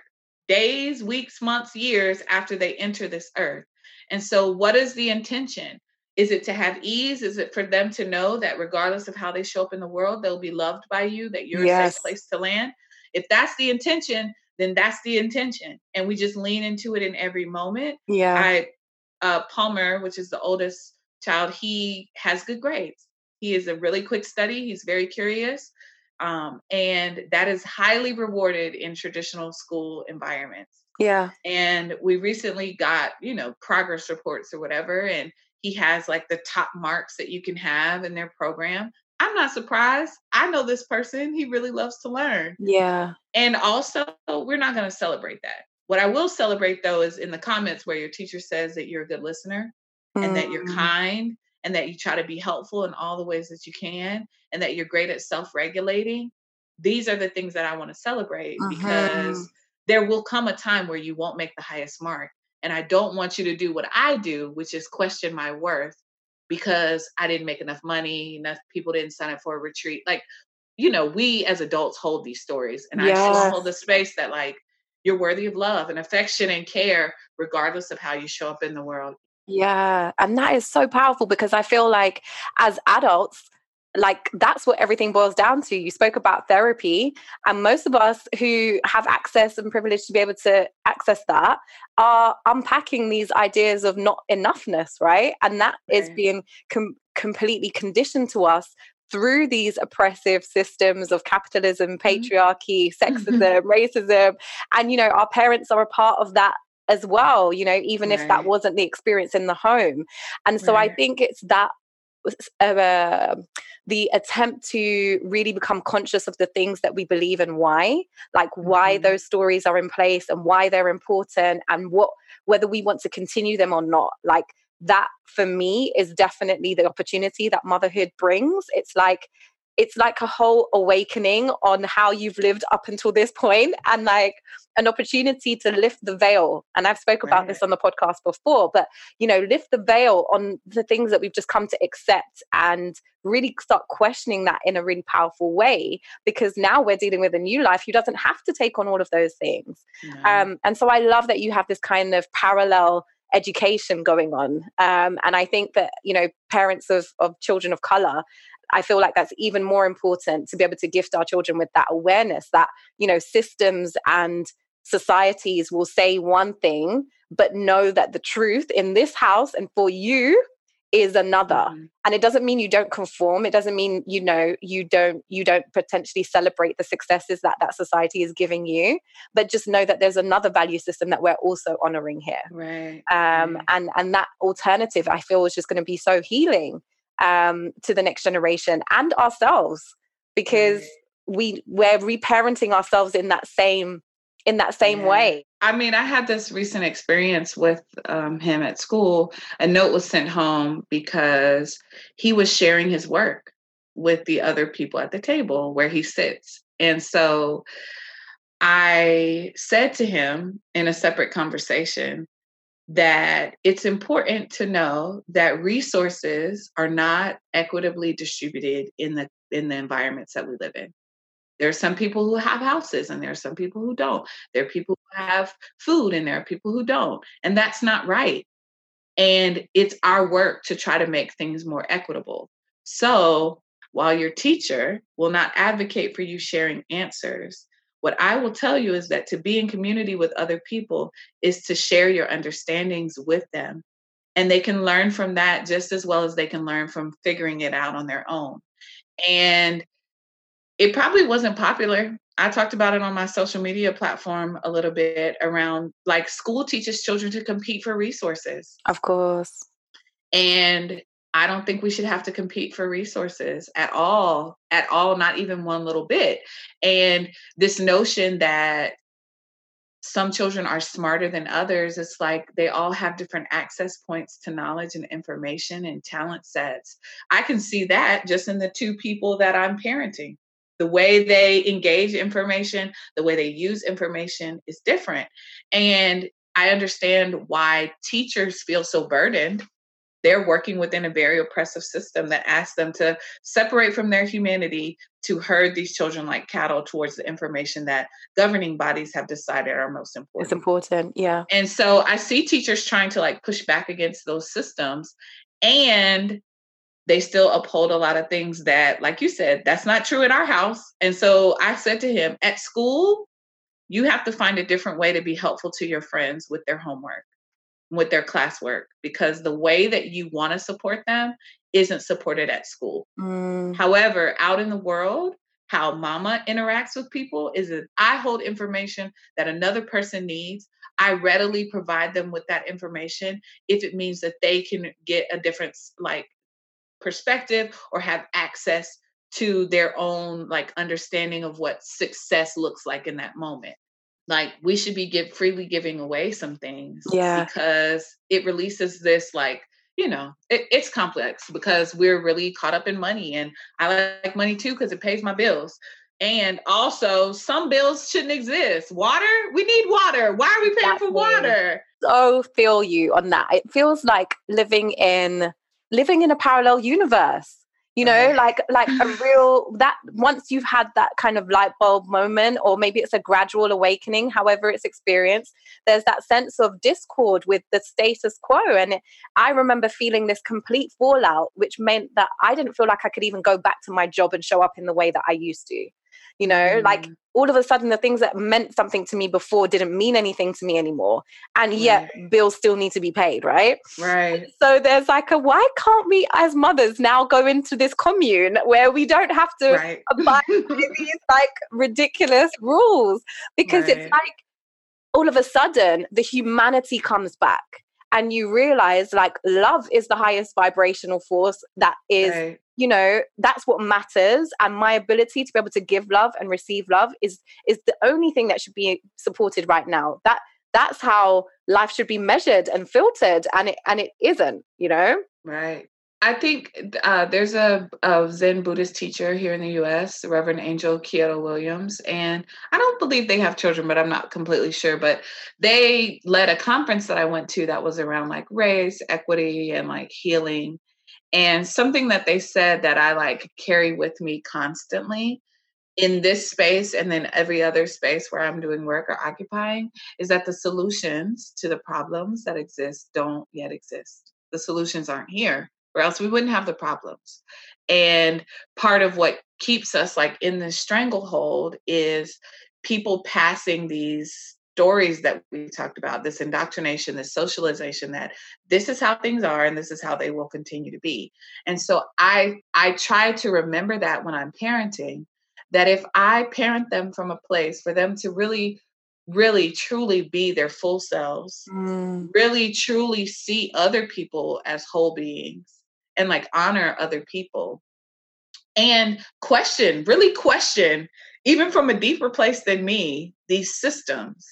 days, weeks, months, years after they enter this earth. And so, what is the intention? Is it to have ease? Is it for them to know that regardless of how they show up in the world, they'll be loved by you, that you're yes. a safe place to land? If that's the intention, then that's the intention. And we just lean into it in every moment. Yeah. I uh, Palmer, which is the oldest child, he has good grades. He is a really quick study. He's very curious. Um, and that is highly rewarded in traditional school environments. Yeah. And we recently got, you know, progress reports or whatever. And he has like the top marks that you can have in their program. I'm not surprised. I know this person. He really loves to learn. Yeah. And also, we're not going to celebrate that. What I will celebrate though is in the comments where your teacher says that you're a good listener mm. and that you're mm. kind and that you try to be helpful in all the ways that you can and that you're great at self regulating. These are the things that I want to celebrate uh-huh. because there will come a time where you won't make the highest mark and I don't want you to do what I do, which is question my worth because I didn't make enough money, enough people didn't sign up for a retreat. Like, you know, we as adults hold these stories. And yes. I still hold the space that like you're worthy of love and affection and care, regardless of how you show up in the world. Yeah. And that is so powerful because I feel like as adults, like that's what everything boils down to. You spoke about therapy, and most of us who have access and privilege to be able to access that are unpacking these ideas of not enoughness, right? And that right. is being com- completely conditioned to us through these oppressive systems of capitalism, mm-hmm. patriarchy, sexism, racism. And, you know, our parents are a part of that as well, you know, even right. if that wasn't the experience in the home. And so right. I think it's that uh, the attempt to really become conscious of the things that we believe and why like why mm-hmm. those stories are in place and why they're important and what whether we want to continue them or not like that for me is definitely the opportunity that motherhood brings it's like it's like a whole awakening on how you've lived up until this point and like an opportunity to lift the veil and i've spoke about right. this on the podcast before but you know lift the veil on the things that we've just come to accept and really start questioning that in a really powerful way because now we're dealing with a new life who doesn't have to take on all of those things no. um, and so i love that you have this kind of parallel education going on um, and i think that you know parents of, of children of color I feel like that's even more important to be able to gift our children with that awareness that, you know, systems and societies will say one thing, but know that the truth in this house and for you is another mm-hmm. and it doesn't mean you don't conform it doesn't mean you know you don't you don't potentially celebrate the successes that that society is giving you but just know that there's another value system that we're also honoring here right um right. and and that alternative i feel is just going to be so healing um to the next generation and ourselves because we we're reparenting ourselves in that same in that same yeah. way. I mean, I had this recent experience with um, him at school. A note was sent home because he was sharing his work with the other people at the table where he sits. And so I said to him in a separate conversation that it's important to know that resources are not equitably distributed in the in the environments that we live in. There are some people who have houses and there are some people who don't. There are people who have food and there are people who don't. And that's not right. And it's our work to try to make things more equitable. So while your teacher will not advocate for you sharing answers, what I will tell you is that to be in community with other people is to share your understandings with them. And they can learn from that just as well as they can learn from figuring it out on their own. And it probably wasn't popular. I talked about it on my social media platform a little bit around like school teaches children to compete for resources. Of course. And I don't think we should have to compete for resources at all, at all, not even one little bit. And this notion that some children are smarter than others, it's like they all have different access points to knowledge and information and talent sets. I can see that just in the two people that I'm parenting the way they engage information, the way they use information is different. And I understand why teachers feel so burdened. They're working within a very oppressive system that asks them to separate from their humanity to herd these children like cattle towards the information that governing bodies have decided are most important. It's important, yeah. And so I see teachers trying to like push back against those systems. And they still uphold a lot of things that, like you said, that's not true at our house. And so I said to him, at school, you have to find a different way to be helpful to your friends with their homework, with their classwork, because the way that you want to support them isn't supported at school. Mm. However, out in the world, how mama interacts with people is that I hold information that another person needs. I readily provide them with that information if it means that they can get a different like perspective or have access to their own like understanding of what success looks like in that moment like we should be give freely giving away some things yeah. because it releases this like you know it, it's complex because we're really caught up in money and i like money too because it pays my bills. And also some bills shouldn't exist. Water? We need water. Why are we paying exactly. for water? So feel you on that. It feels like living in living in a parallel universe you know uh-huh. like like a real that once you've had that kind of light bulb moment or maybe it's a gradual awakening however it's experienced there's that sense of discord with the status quo. And it, i remember feeling this complete fallout which meant that i didn't feel like i could even go back to my job and show up in the way that i used to you know mm. like all of a sudden the things that meant something to me before didn't mean anything to me anymore and yet right. bills still need to be paid right right so there's like a why can't we as mothers now go into this commune where we don't have to right. abide by these like ridiculous rules because right. it's like all of a sudden the humanity comes back and you realize like love is the highest vibrational force that is right. you know that's what matters. And my ability to be able to give love and receive love is is the only thing that should be supported right now. That that's how life should be measured and filtered and it and it isn't you know? Right I think uh, there's a, a, Zen Buddhist teacher here in the U.S., Reverend Angel Kyodo Williams, and I don't believe they have children, but I'm not completely sure. But they led a conference that I went to that was around like race, equity, and like healing. And something that they said that I like carry with me constantly in this space and then every other space where I'm doing work or occupying is that the solutions to the problems that exist don't yet exist. The solutions aren't here or else we wouldn't have the problems. And part of what keeps us like in this stranglehold is people passing these stories that we talked about, this indoctrination, this socialization that this is how things are and this is how they will continue to be. And so I I try to remember that when I'm parenting, that if I parent them from a place for them to really really truly be their full selves, mm. really truly see other people as whole beings and like honor other people and question, really question, even from a deeper place than me, these systems.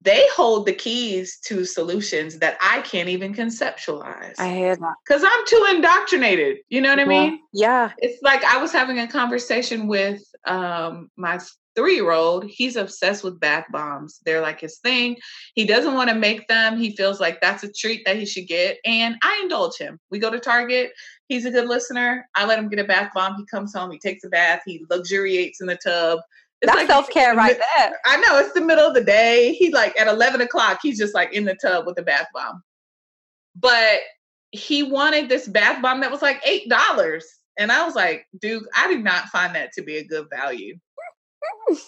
They hold the keys to solutions that I can't even conceptualize. I hear that. Because I'm too indoctrinated. You know what I mean? Yeah. It's like I was having a conversation with um, my three year old, he's obsessed with bath bombs. They're like his thing. He doesn't want to make them. He feels like that's a treat that he should get. And I indulge him. We go to Target. He's a good listener. I let him get a bath bomb. He comes home, he takes a bath, he luxuriates in the tub. It's That's like, self care right there. I know it's the middle of the day. He like at eleven o'clock, he's just like in the tub with a bath bomb. But he wanted this bath bomb that was like eight dollars. And I was like, dude, I did not find that to be a good value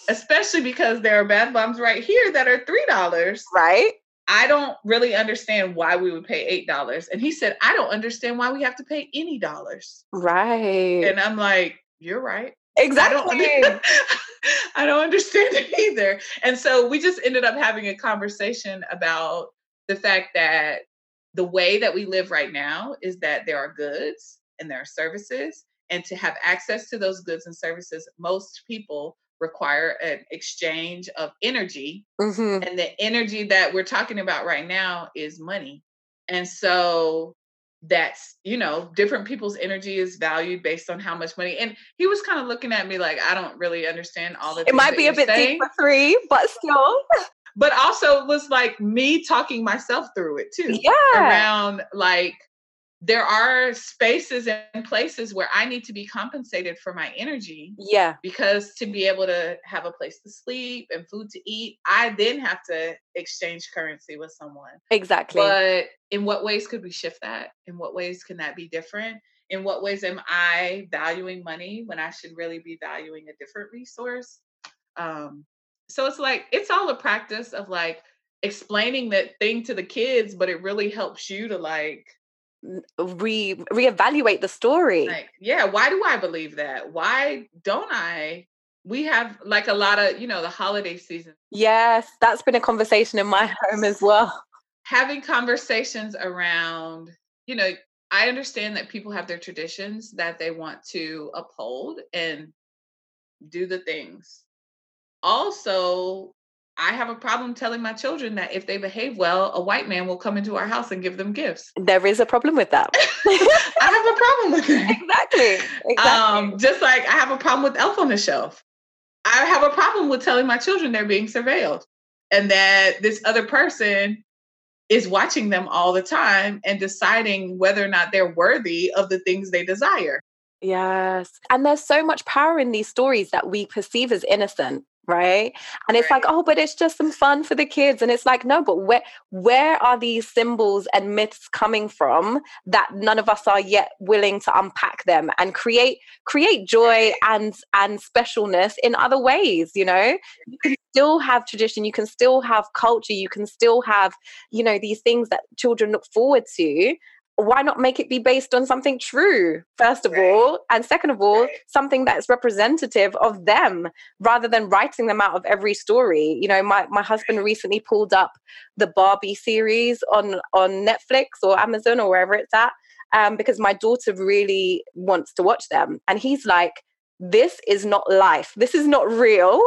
especially because there are bath bombs right here that are three dollars. Right. I don't really understand why we would pay eight dollars. And he said, I don't understand why we have to pay any dollars. Right. And I'm like, you're right. Exactly. I don't, I don't understand it either. And so we just ended up having a conversation about the fact that the way that we live right now is that there are goods and there are services. And to have access to those goods and services, most people require an exchange of energy. Mm-hmm. And the energy that we're talking about right now is money. And so that's, you know, different people's energy is valued based on how much money. And he was kind of looking at me like, I don't really understand all the It might be a bit saying. deep for three, but still. but also it was like me talking myself through it too. Yeah. Around like there are spaces and places where I need to be compensated for my energy. Yeah. Because to be able to have a place to sleep and food to eat, I then have to exchange currency with someone. Exactly. But in what ways could we shift that? In what ways can that be different? In what ways am I valuing money when I should really be valuing a different resource? Um, so it's like, it's all a practice of like explaining that thing to the kids, but it really helps you to like re reevaluate the story. Like, yeah, why do I believe that? Why don't I? We have like a lot of, you know, the holiday season. Yes, that's been a conversation in my home as well. Having conversations around, you know, I understand that people have their traditions that they want to uphold and do the things. Also, I have a problem telling my children that if they behave well, a white man will come into our house and give them gifts. There is a problem with that. I have a problem with that. Exactly. exactly. Um, just like I have a problem with Elf on the Shelf. I have a problem with telling my children they're being surveilled and that this other person is watching them all the time and deciding whether or not they're worthy of the things they desire. Yes. And there's so much power in these stories that we perceive as innocent right? And it's right. like oh but it's just some fun for the kids. And it's like no but where where are these symbols and myths coming from that none of us are yet willing to unpack them and create create joy and and specialness in other ways you know? You can still have tradition you can still have culture you can still have you know these things that children look forward to why not make it be based on something true first of right. all and second of all right. something that's representative of them rather than writing them out of every story you know my, my husband recently pulled up the barbie series on on netflix or amazon or wherever it's at um, because my daughter really wants to watch them and he's like this is not life this is not real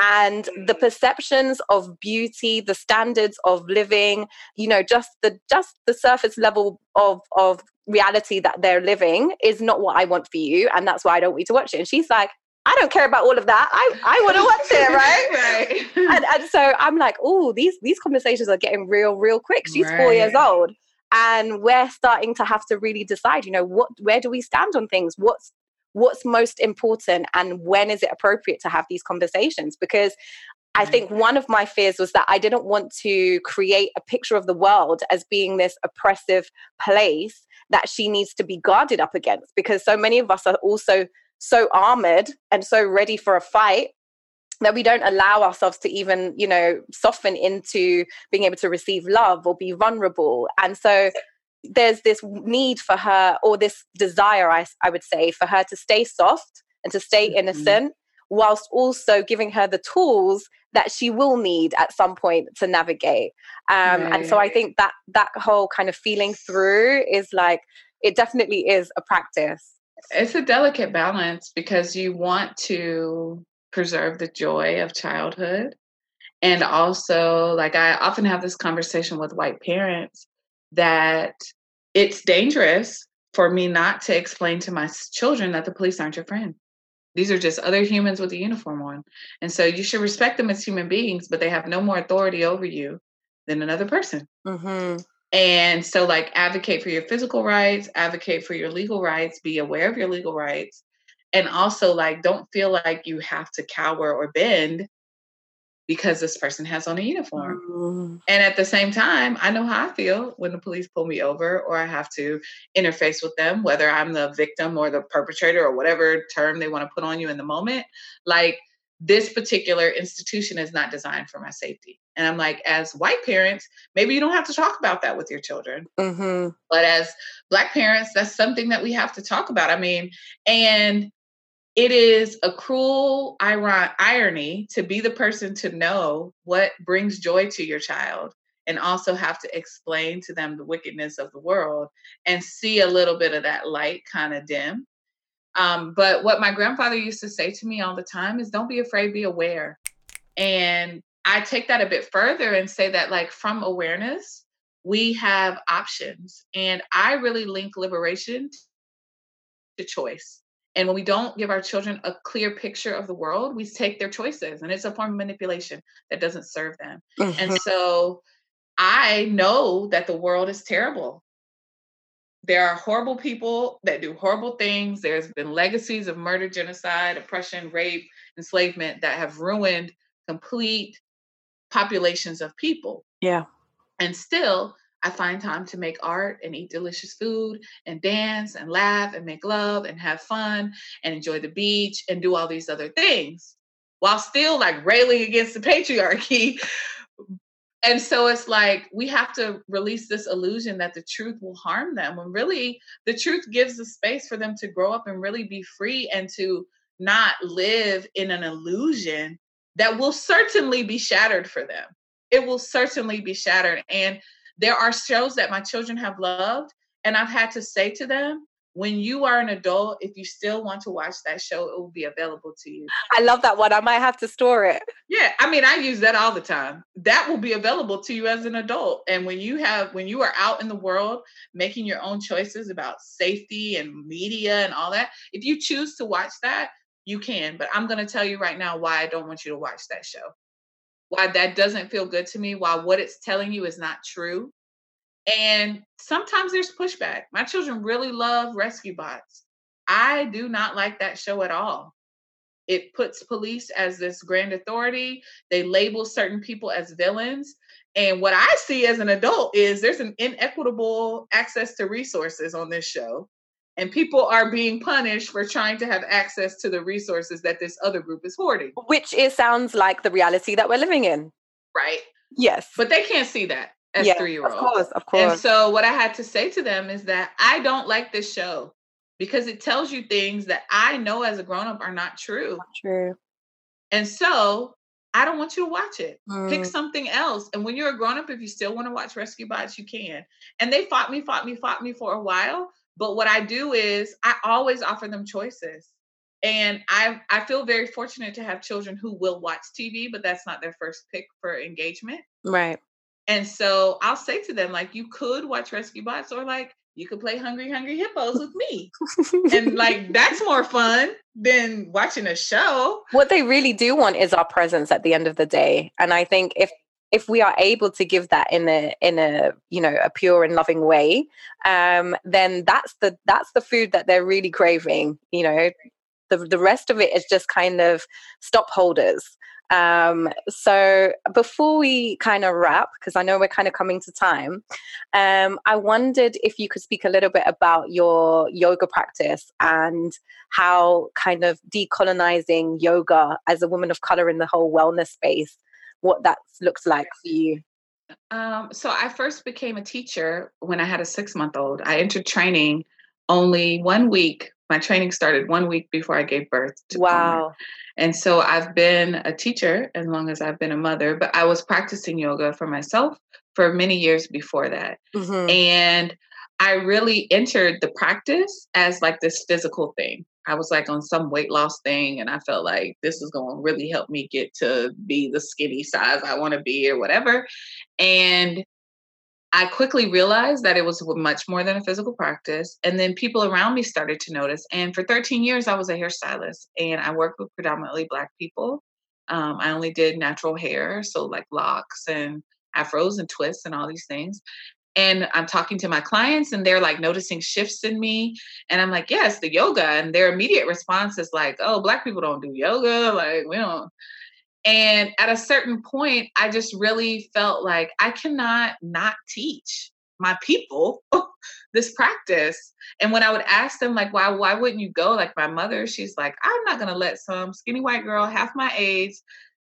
and the mm. perceptions of beauty the standards of living you know just the just the surface level of of reality that they're living is not what i want for you and that's why i don't want you to watch it and she's like I don't care about all of that. I, I want to watch it, right? right. And, and so I'm like, oh, these these conversations are getting real, real quick. She's right. four years old, and we're starting to have to really decide. You know, what where do we stand on things? What's what's most important and when is it appropriate to have these conversations? Because I think one of my fears was that I didn't want to create a picture of the world as being this oppressive place that she needs to be guarded up against because so many of us are also so armored and so ready for a fight that we don't allow ourselves to even you know soften into being able to receive love or be vulnerable. And so there's this need for her or this desire I, I would say for her to stay soft and to stay mm-hmm. innocent whilst also giving her the tools that she will need at some point to navigate um, right. and so i think that that whole kind of feeling through is like it definitely is a practice it's a delicate balance because you want to preserve the joy of childhood and also like i often have this conversation with white parents that it's dangerous for me not to explain to my children that the police aren't your friend these are just other humans with a uniform on. And so you should respect them as human beings, but they have no more authority over you than another person. Mm-hmm. And so, like, advocate for your physical rights, advocate for your legal rights, be aware of your legal rights. And also, like, don't feel like you have to cower or bend because this person has on a uniform. Mm. And at the same time, I know how I feel when the police pull me over or I have to interface with them, whether I'm the victim or the perpetrator or whatever term they want to put on you in the moment. Like, this particular institution is not designed for my safety. And I'm like, as white parents, maybe you don't have to talk about that with your children. Mm-hmm. But as black parents, that's something that we have to talk about. I mean, and it is a cruel iron- irony to be the person to know what brings joy to your child and also have to explain to them the wickedness of the world and see a little bit of that light kind of dim. Um, but what my grandfather used to say to me all the time is don't be afraid, be aware. And I take that a bit further and say that, like, from awareness, we have options. And I really link liberation to choice. And when we don't give our children a clear picture of the world, we take their choices and it's a form of manipulation that doesn't serve them. Mm-hmm. And so I know that the world is terrible. There are horrible people that do horrible things. There's been legacies of murder, genocide, oppression, rape, enslavement that have ruined complete populations of people. Yeah. And still, I find time to make art and eat delicious food and dance and laugh and make love and have fun and enjoy the beach and do all these other things while still like railing against the patriarchy. And so it's like we have to release this illusion that the truth will harm them when really the truth gives the space for them to grow up and really be free and to not live in an illusion that will certainly be shattered for them. It will certainly be shattered. And there are shows that my children have loved, and I've had to say to them, when you are an adult, if you still want to watch that show, it will be available to you. I love that one. I might have to store it. Yeah, I mean, I use that all the time. That will be available to you as an adult. And when you have, when you are out in the world making your own choices about safety and media and all that, if you choose to watch that, you can. But I'm going to tell you right now why I don't want you to watch that show why that doesn't feel good to me, why what it's telling you is not true. And sometimes there's pushback. My children really love Rescue Bots. I do not like that show at all. It puts police as this grand authority. They label certain people as villains. And what I see as an adult is there's an inequitable access to resources on this show and people are being punished for trying to have access to the resources that this other group is hoarding which it sounds like the reality that we're living in right yes but they can't see that as yeah, three year olds of course of course and so what i had to say to them is that i don't like this show because it tells you things that i know as a grown-up are not true not true and so I don't want you to watch it. Mm. Pick something else. And when you're a grown up, if you still want to watch Rescue Bots, you can. And they fought me, fought me, fought me for a while. But what I do is I always offer them choices. And I I feel very fortunate to have children who will watch TV, but that's not their first pick for engagement. Right. And so I'll say to them, like, you could watch Rescue Bots or like you could play Hungry Hungry Hippos with me. and like that's more fun than watching a show. What they really do want is our presence at the end of the day. And I think if if we are able to give that in a in a you know a pure and loving way um then that's the that's the food that they're really craving you know? The the rest of it is just kind of stop holders. Um, so before we kind of wrap, because I know we're kind of coming to time, um, I wondered if you could speak a little bit about your yoga practice and how kind of decolonizing yoga as a woman of color in the whole wellness space, what that looks like for you. Um, so I first became a teacher when I had a six month old. I entered training only one week. My training started one week before I gave birth. wow. And so I've been a teacher as long as I've been a mother, but I was practicing yoga for myself for many years before that. Mm-hmm. And I really entered the practice as like this physical thing. I was like on some weight loss thing, and I felt like this is going to really help me get to be the skinny size I want to be or whatever. And I quickly realized that it was much more than a physical practice. And then people around me started to notice. And for 13 years, I was a hairstylist and I worked with predominantly Black people. Um, I only did natural hair, so like locks and afros and twists and all these things. And I'm talking to my clients and they're like noticing shifts in me. And I'm like, yes, the yoga. And their immediate response is like, oh, Black people don't do yoga. Like, we don't. And at a certain point, I just really felt like I cannot not teach my people this practice. And when I would ask them, like, why, why wouldn't you go? Like my mother, she's like, I'm not gonna let some skinny white girl half my age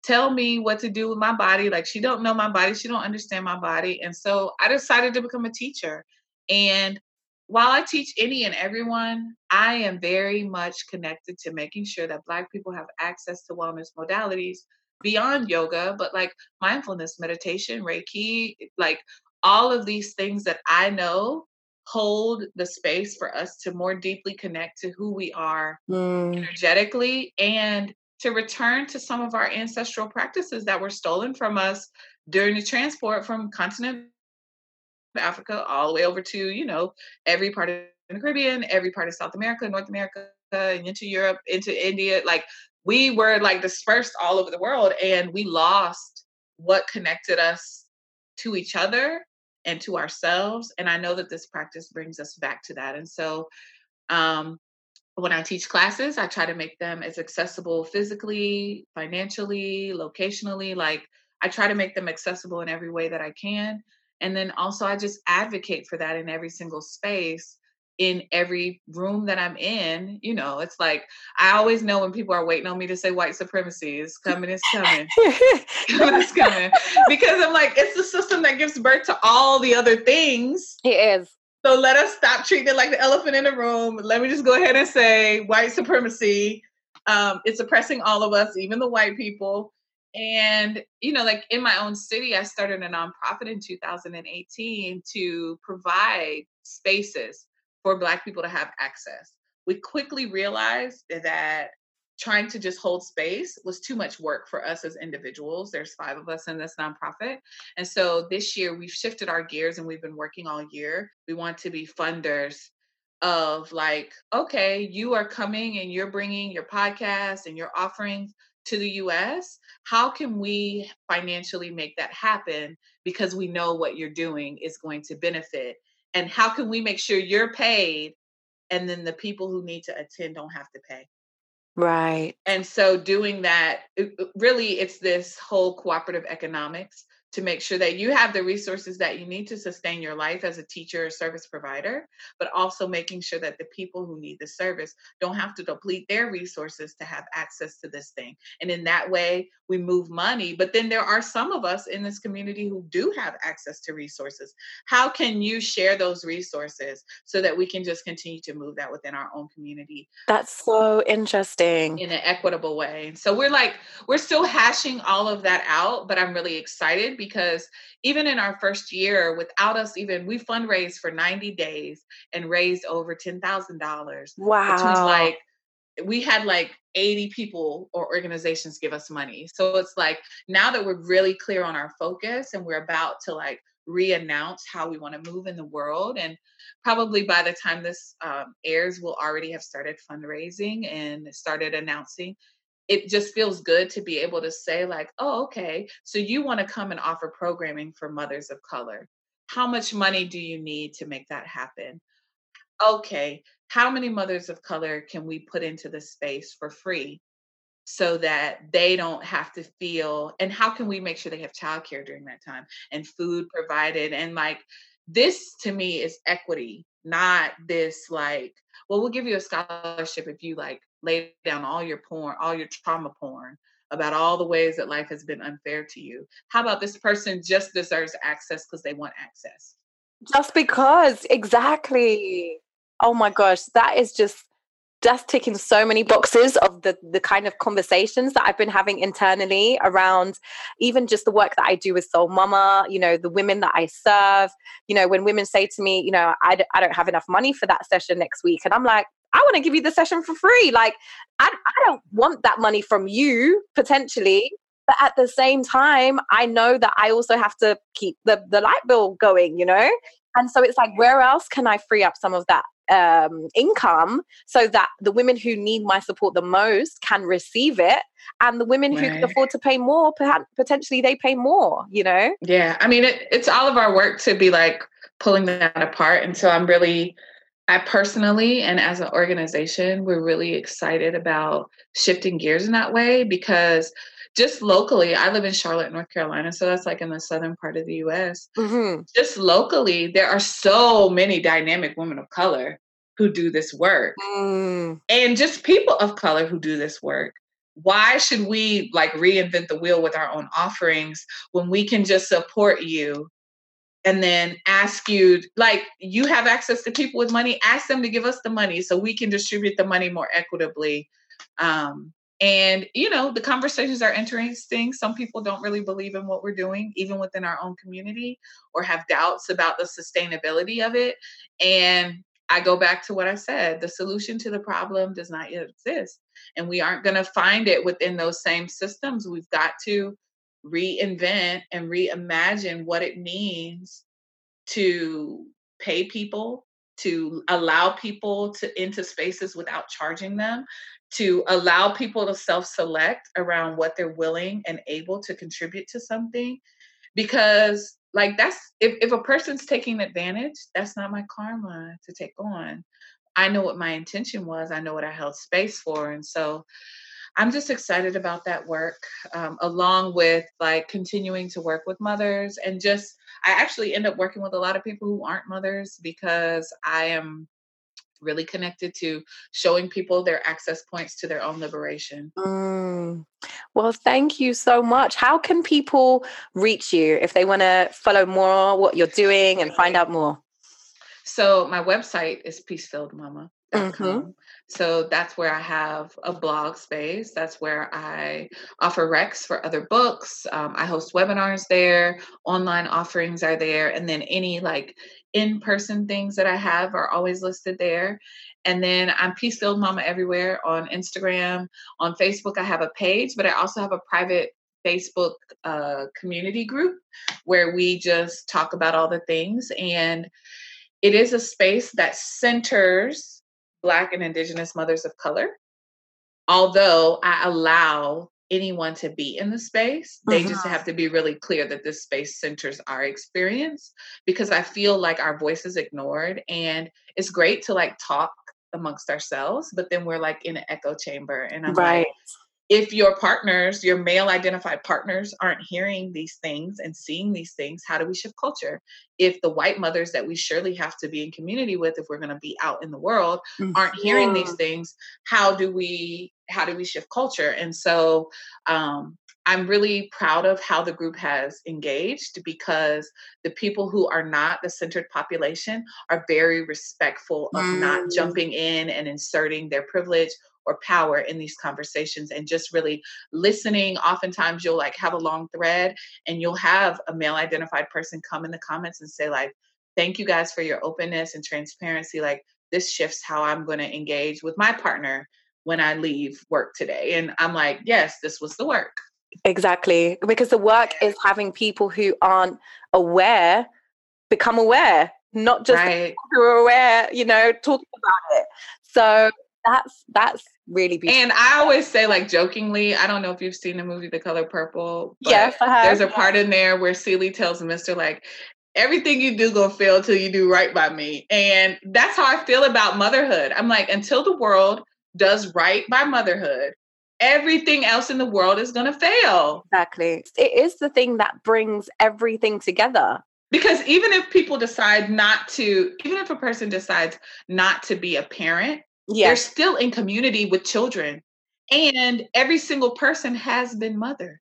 tell me what to do with my body. Like she don't know my body, she don't understand my body. And so I decided to become a teacher. And while I teach any and everyone, I am very much connected to making sure that Black people have access to wellness modalities beyond yoga, but like mindfulness, meditation, Reiki, like all of these things that I know hold the space for us to more deeply connect to who we are mm. energetically and to return to some of our ancestral practices that were stolen from us during the transport from continent Africa all the way over to, you know, every part of the Caribbean, every part of South America, North America, and into Europe, into India. Like we were like dispersed all over the world and we lost what connected us to each other and to ourselves and i know that this practice brings us back to that and so um, when i teach classes i try to make them as accessible physically financially locationally like i try to make them accessible in every way that i can and then also i just advocate for that in every single space in every room that I'm in, you know, it's like I always know when people are waiting on me to say white supremacy is coming, it's coming, it's coming, because I'm like, it's the system that gives birth to all the other things. It is. So let us stop treating it like the elephant in the room. Let me just go ahead and say white supremacy. Um, it's oppressing all of us, even the white people. And, you know, like in my own city, I started a nonprofit in 2018 to provide spaces for Black people to have access. We quickly realized that trying to just hold space was too much work for us as individuals. There's five of us in this nonprofit. And so this year we've shifted our gears and we've been working all year. We want to be funders of like, okay, you are coming and you're bringing your podcast and your offerings to the US. How can we financially make that happen? Because we know what you're doing is going to benefit and how can we make sure you're paid and then the people who need to attend don't have to pay right. And so doing that really it's this whole cooperative economics to make sure that you have the resources that you need to sustain your life as a teacher or service provider, but also making sure that the people who need the service don't have to deplete their resources to have access to this thing. And in that way, we move money. But then there are some of us in this community who do have access to resources. How can you share those resources so that we can just continue to move that within our own community? That's so interesting. In an equitable way. So we're like, we're still hashing all of that out, but I'm really excited because even in our first year, without us even, we fundraised for 90 days and raised over $10,000. Wow. Which was like, we had like 80 people or organizations give us money. So it's like now that we're really clear on our focus and we're about to like re-announce how we want to move in the world and probably by the time this um, airs we'll already have started fundraising and started announcing it just feels good to be able to say like oh okay so you want to come and offer programming for mothers of color. How much money do you need to make that happen? Okay how many mothers of color can we put into the space for free so that they don't have to feel and how can we make sure they have childcare during that time and food provided? And like this to me is equity not this like well we'll give you a scholarship if you like lay down all your porn all your trauma porn about all the ways that life has been unfair to you. How about this person just deserves access because they want access? Just because exactly. Oh my gosh that is just that's ticking so many boxes of the the kind of conversations that I've been having internally around even just the work that I do with Soul Mama, you know, the women that I serve. You know, when women say to me, you know, I d- I don't have enough money for that session next week, and I'm like, I want to give you the session for free. Like, I, I don't want that money from you potentially. But at the same time, I know that I also have to keep the, the light bill going, you know? And so it's like, where else can I free up some of that um, income so that the women who need my support the most can receive it and the women right. who can afford to pay more perhaps potentially they pay more you know yeah i mean it, it's all of our work to be like pulling that apart and so i'm really i personally and as an organization we're really excited about shifting gears in that way because just locally, I live in Charlotte, North Carolina, so that's like in the southern part of the US. Mm-hmm. Just locally, there are so many dynamic women of color who do this work. Mm. And just people of color who do this work. Why should we like reinvent the wheel with our own offerings when we can just support you and then ask you like you have access to people with money ask them to give us the money so we can distribute the money more equitably um, and, you know, the conversations are interesting. Some people don't really believe in what we're doing, even within our own community, or have doubts about the sustainability of it. And I go back to what I said the solution to the problem does not yet exist. And we aren't going to find it within those same systems. We've got to reinvent and reimagine what it means to pay people to allow people to into spaces without charging them to allow people to self-select around what they're willing and able to contribute to something. Because like that's if, if a person's taking advantage that's not my karma to take on. I know what my intention was i know what i held space for and so i'm just excited about that work um, along with like continuing to work with mothers and just i actually end up working with a lot of people who aren't mothers because i am really connected to showing people their access points to their own liberation. Mm. Well, thank you so much. How can people reach you if they want to follow more what you're doing and find out more? So my website is peacefilledmama.com. Mm-hmm. So that's where I have a blog space. That's where I offer recs for other books. Um, I host webinars there. Online offerings are there. And then any like in person things that I have are always listed there. And then I'm Peace Filled Mama everywhere on Instagram. On Facebook, I have a page, but I also have a private Facebook uh, community group where we just talk about all the things. And it is a space that centers Black and Indigenous mothers of color. Although I allow anyone to be in the space, they uh-huh. just have to be really clear that this space centers our experience because I feel like our voice is ignored. And it's great to like talk amongst ourselves, but then we're like in an echo chamber. And I'm right. like, if your partners, your male identified partners, aren't hearing these things and seeing these things, how do we shift culture? If the white mothers that we surely have to be in community with, if we're going to be out in the world, aren't hearing these things, how do we how do we shift culture? And so um, I'm really proud of how the group has engaged because the people who are not the centered population are very respectful of mm. not jumping in and inserting their privilege or power in these conversations and just really listening. Oftentimes you'll like have a long thread and you'll have a male identified person come in the comments and say, like, thank you guys for your openness and transparency. Like, this shifts how I'm going to engage with my partner when I leave work today. And I'm like, yes, this was the work. Exactly. Because the work is having people who aren't aware become aware, not just right. who are aware, you know, talking about it. So that's that's really beautiful. And I always say, like jokingly, I don't know if you've seen the movie The Color Purple. yes, I have. There's a part in there where Celie tells Mister like, everything you do gonna fail till you do right by me. And that's how I feel about motherhood. I'm like, until the world does right by motherhood, everything else in the world is going to fail. Exactly. It is the thing that brings everything together. Because even if people decide not to, even if a person decides not to be a parent, yes. they're still in community with children. And every single person has been mothered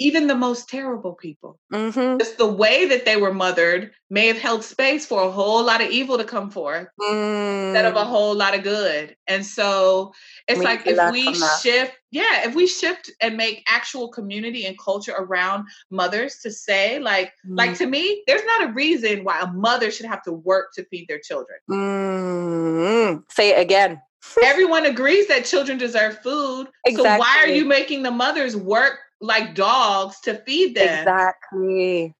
even the most terrible people. Mm-hmm. Just the way that they were mothered may have held space for a whole lot of evil to come forth mm. instead of a mm. whole lot of good. And so it's we like if we shift, yeah, if we shift and make actual community and culture around mothers to say, like, mm. like to me, there's not a reason why a mother should have to work to feed their children. Mm. Say it again. Everyone agrees that children deserve food. Exactly. So why are you making the mothers work like dogs to feed them. Exactly.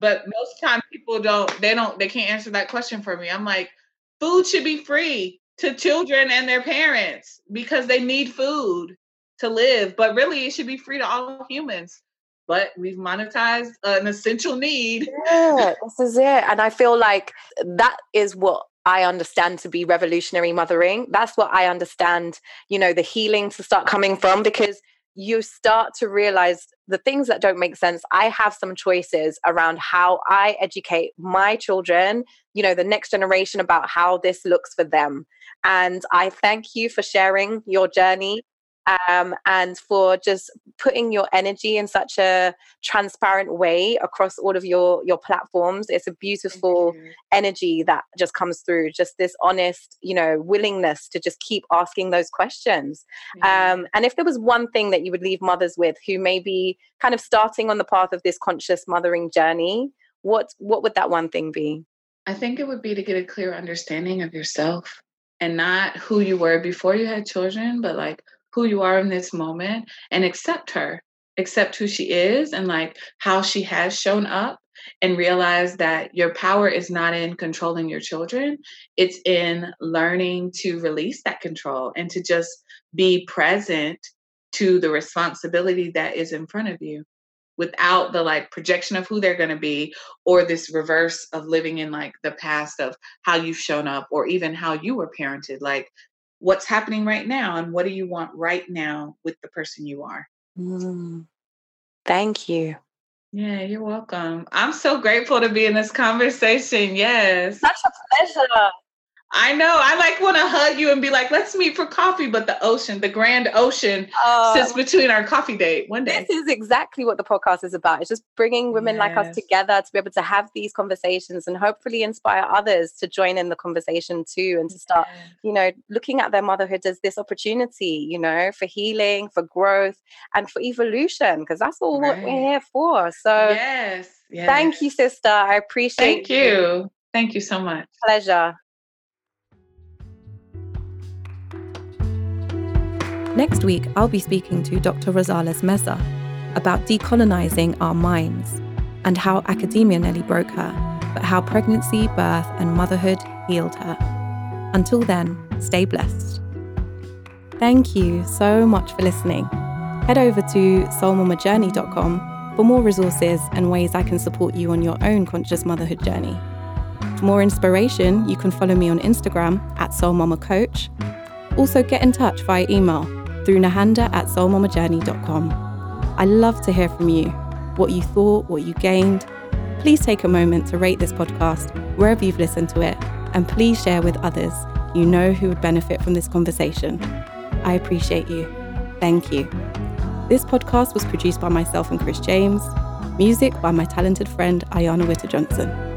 But most times people don't, they don't, they can't answer that question for me. I'm like, food should be free to children and their parents because they need food to live. But really, it should be free to all humans. But we've monetized an essential need. Yeah, this is it. And I feel like that is what I understand to be revolutionary mothering. That's what I understand, you know, the healing to start coming from because you start to realize the things that don't make sense. I have some choices around how I educate my children, you know, the next generation about how this looks for them. And I thank you for sharing your journey um, and for just putting your energy in such a transparent way across all of your your platforms it's a beautiful energy that just comes through just this honest you know willingness to just keep asking those questions. Um, and if there was one thing that you would leave mothers with who may be kind of starting on the path of this conscious mothering journey what what would that one thing be? I think it would be to get a clear understanding of yourself and not who you were before you had children but like who you are in this moment and accept her, accept who she is and like how she has shown up and realize that your power is not in controlling your children. It's in learning to release that control and to just be present to the responsibility that is in front of you without the like projection of who they're going to be or this reverse of living in like the past of how you've shown up or even how you were parented like what's happening right now and what do you want right now with the person you are. Mm. Thank you. Yeah, you're welcome. I'm so grateful to be in this conversation. Yes. Such a pleasure. I know. I like want to hug you and be like, let's meet for coffee. But the ocean, the grand ocean, uh, sits between our coffee date one day. This is exactly what the podcast is about. It's just bringing women yes. like us together to be able to have these conversations and hopefully inspire others to join in the conversation too and to start, you know, looking at their motherhood as this opportunity, you know, for healing, for growth, and for evolution, because that's all right. what we're here for. So, yes. yes. Thank you, sister. I appreciate Thank you. you. Thank you so much. Pleasure. Next week, I'll be speaking to Dr. Rosales Meza about decolonizing our minds and how academia nearly broke her, but how pregnancy, birth, and motherhood healed her. Until then, stay blessed. Thank you so much for listening. Head over to soulmamajourney.com for more resources and ways I can support you on your own conscious motherhood journey. For more inspiration, you can follow me on Instagram at soulmamacoach. Also, get in touch via email through nahanda at soulmamajourney.com. I love to hear from you, what you thought, what you gained. Please take a moment to rate this podcast wherever you've listened to it, and please share with others you know who would benefit from this conversation. I appreciate you. Thank you. This podcast was produced by myself and Chris James. Music by my talented friend Ayanna Witter Johnson.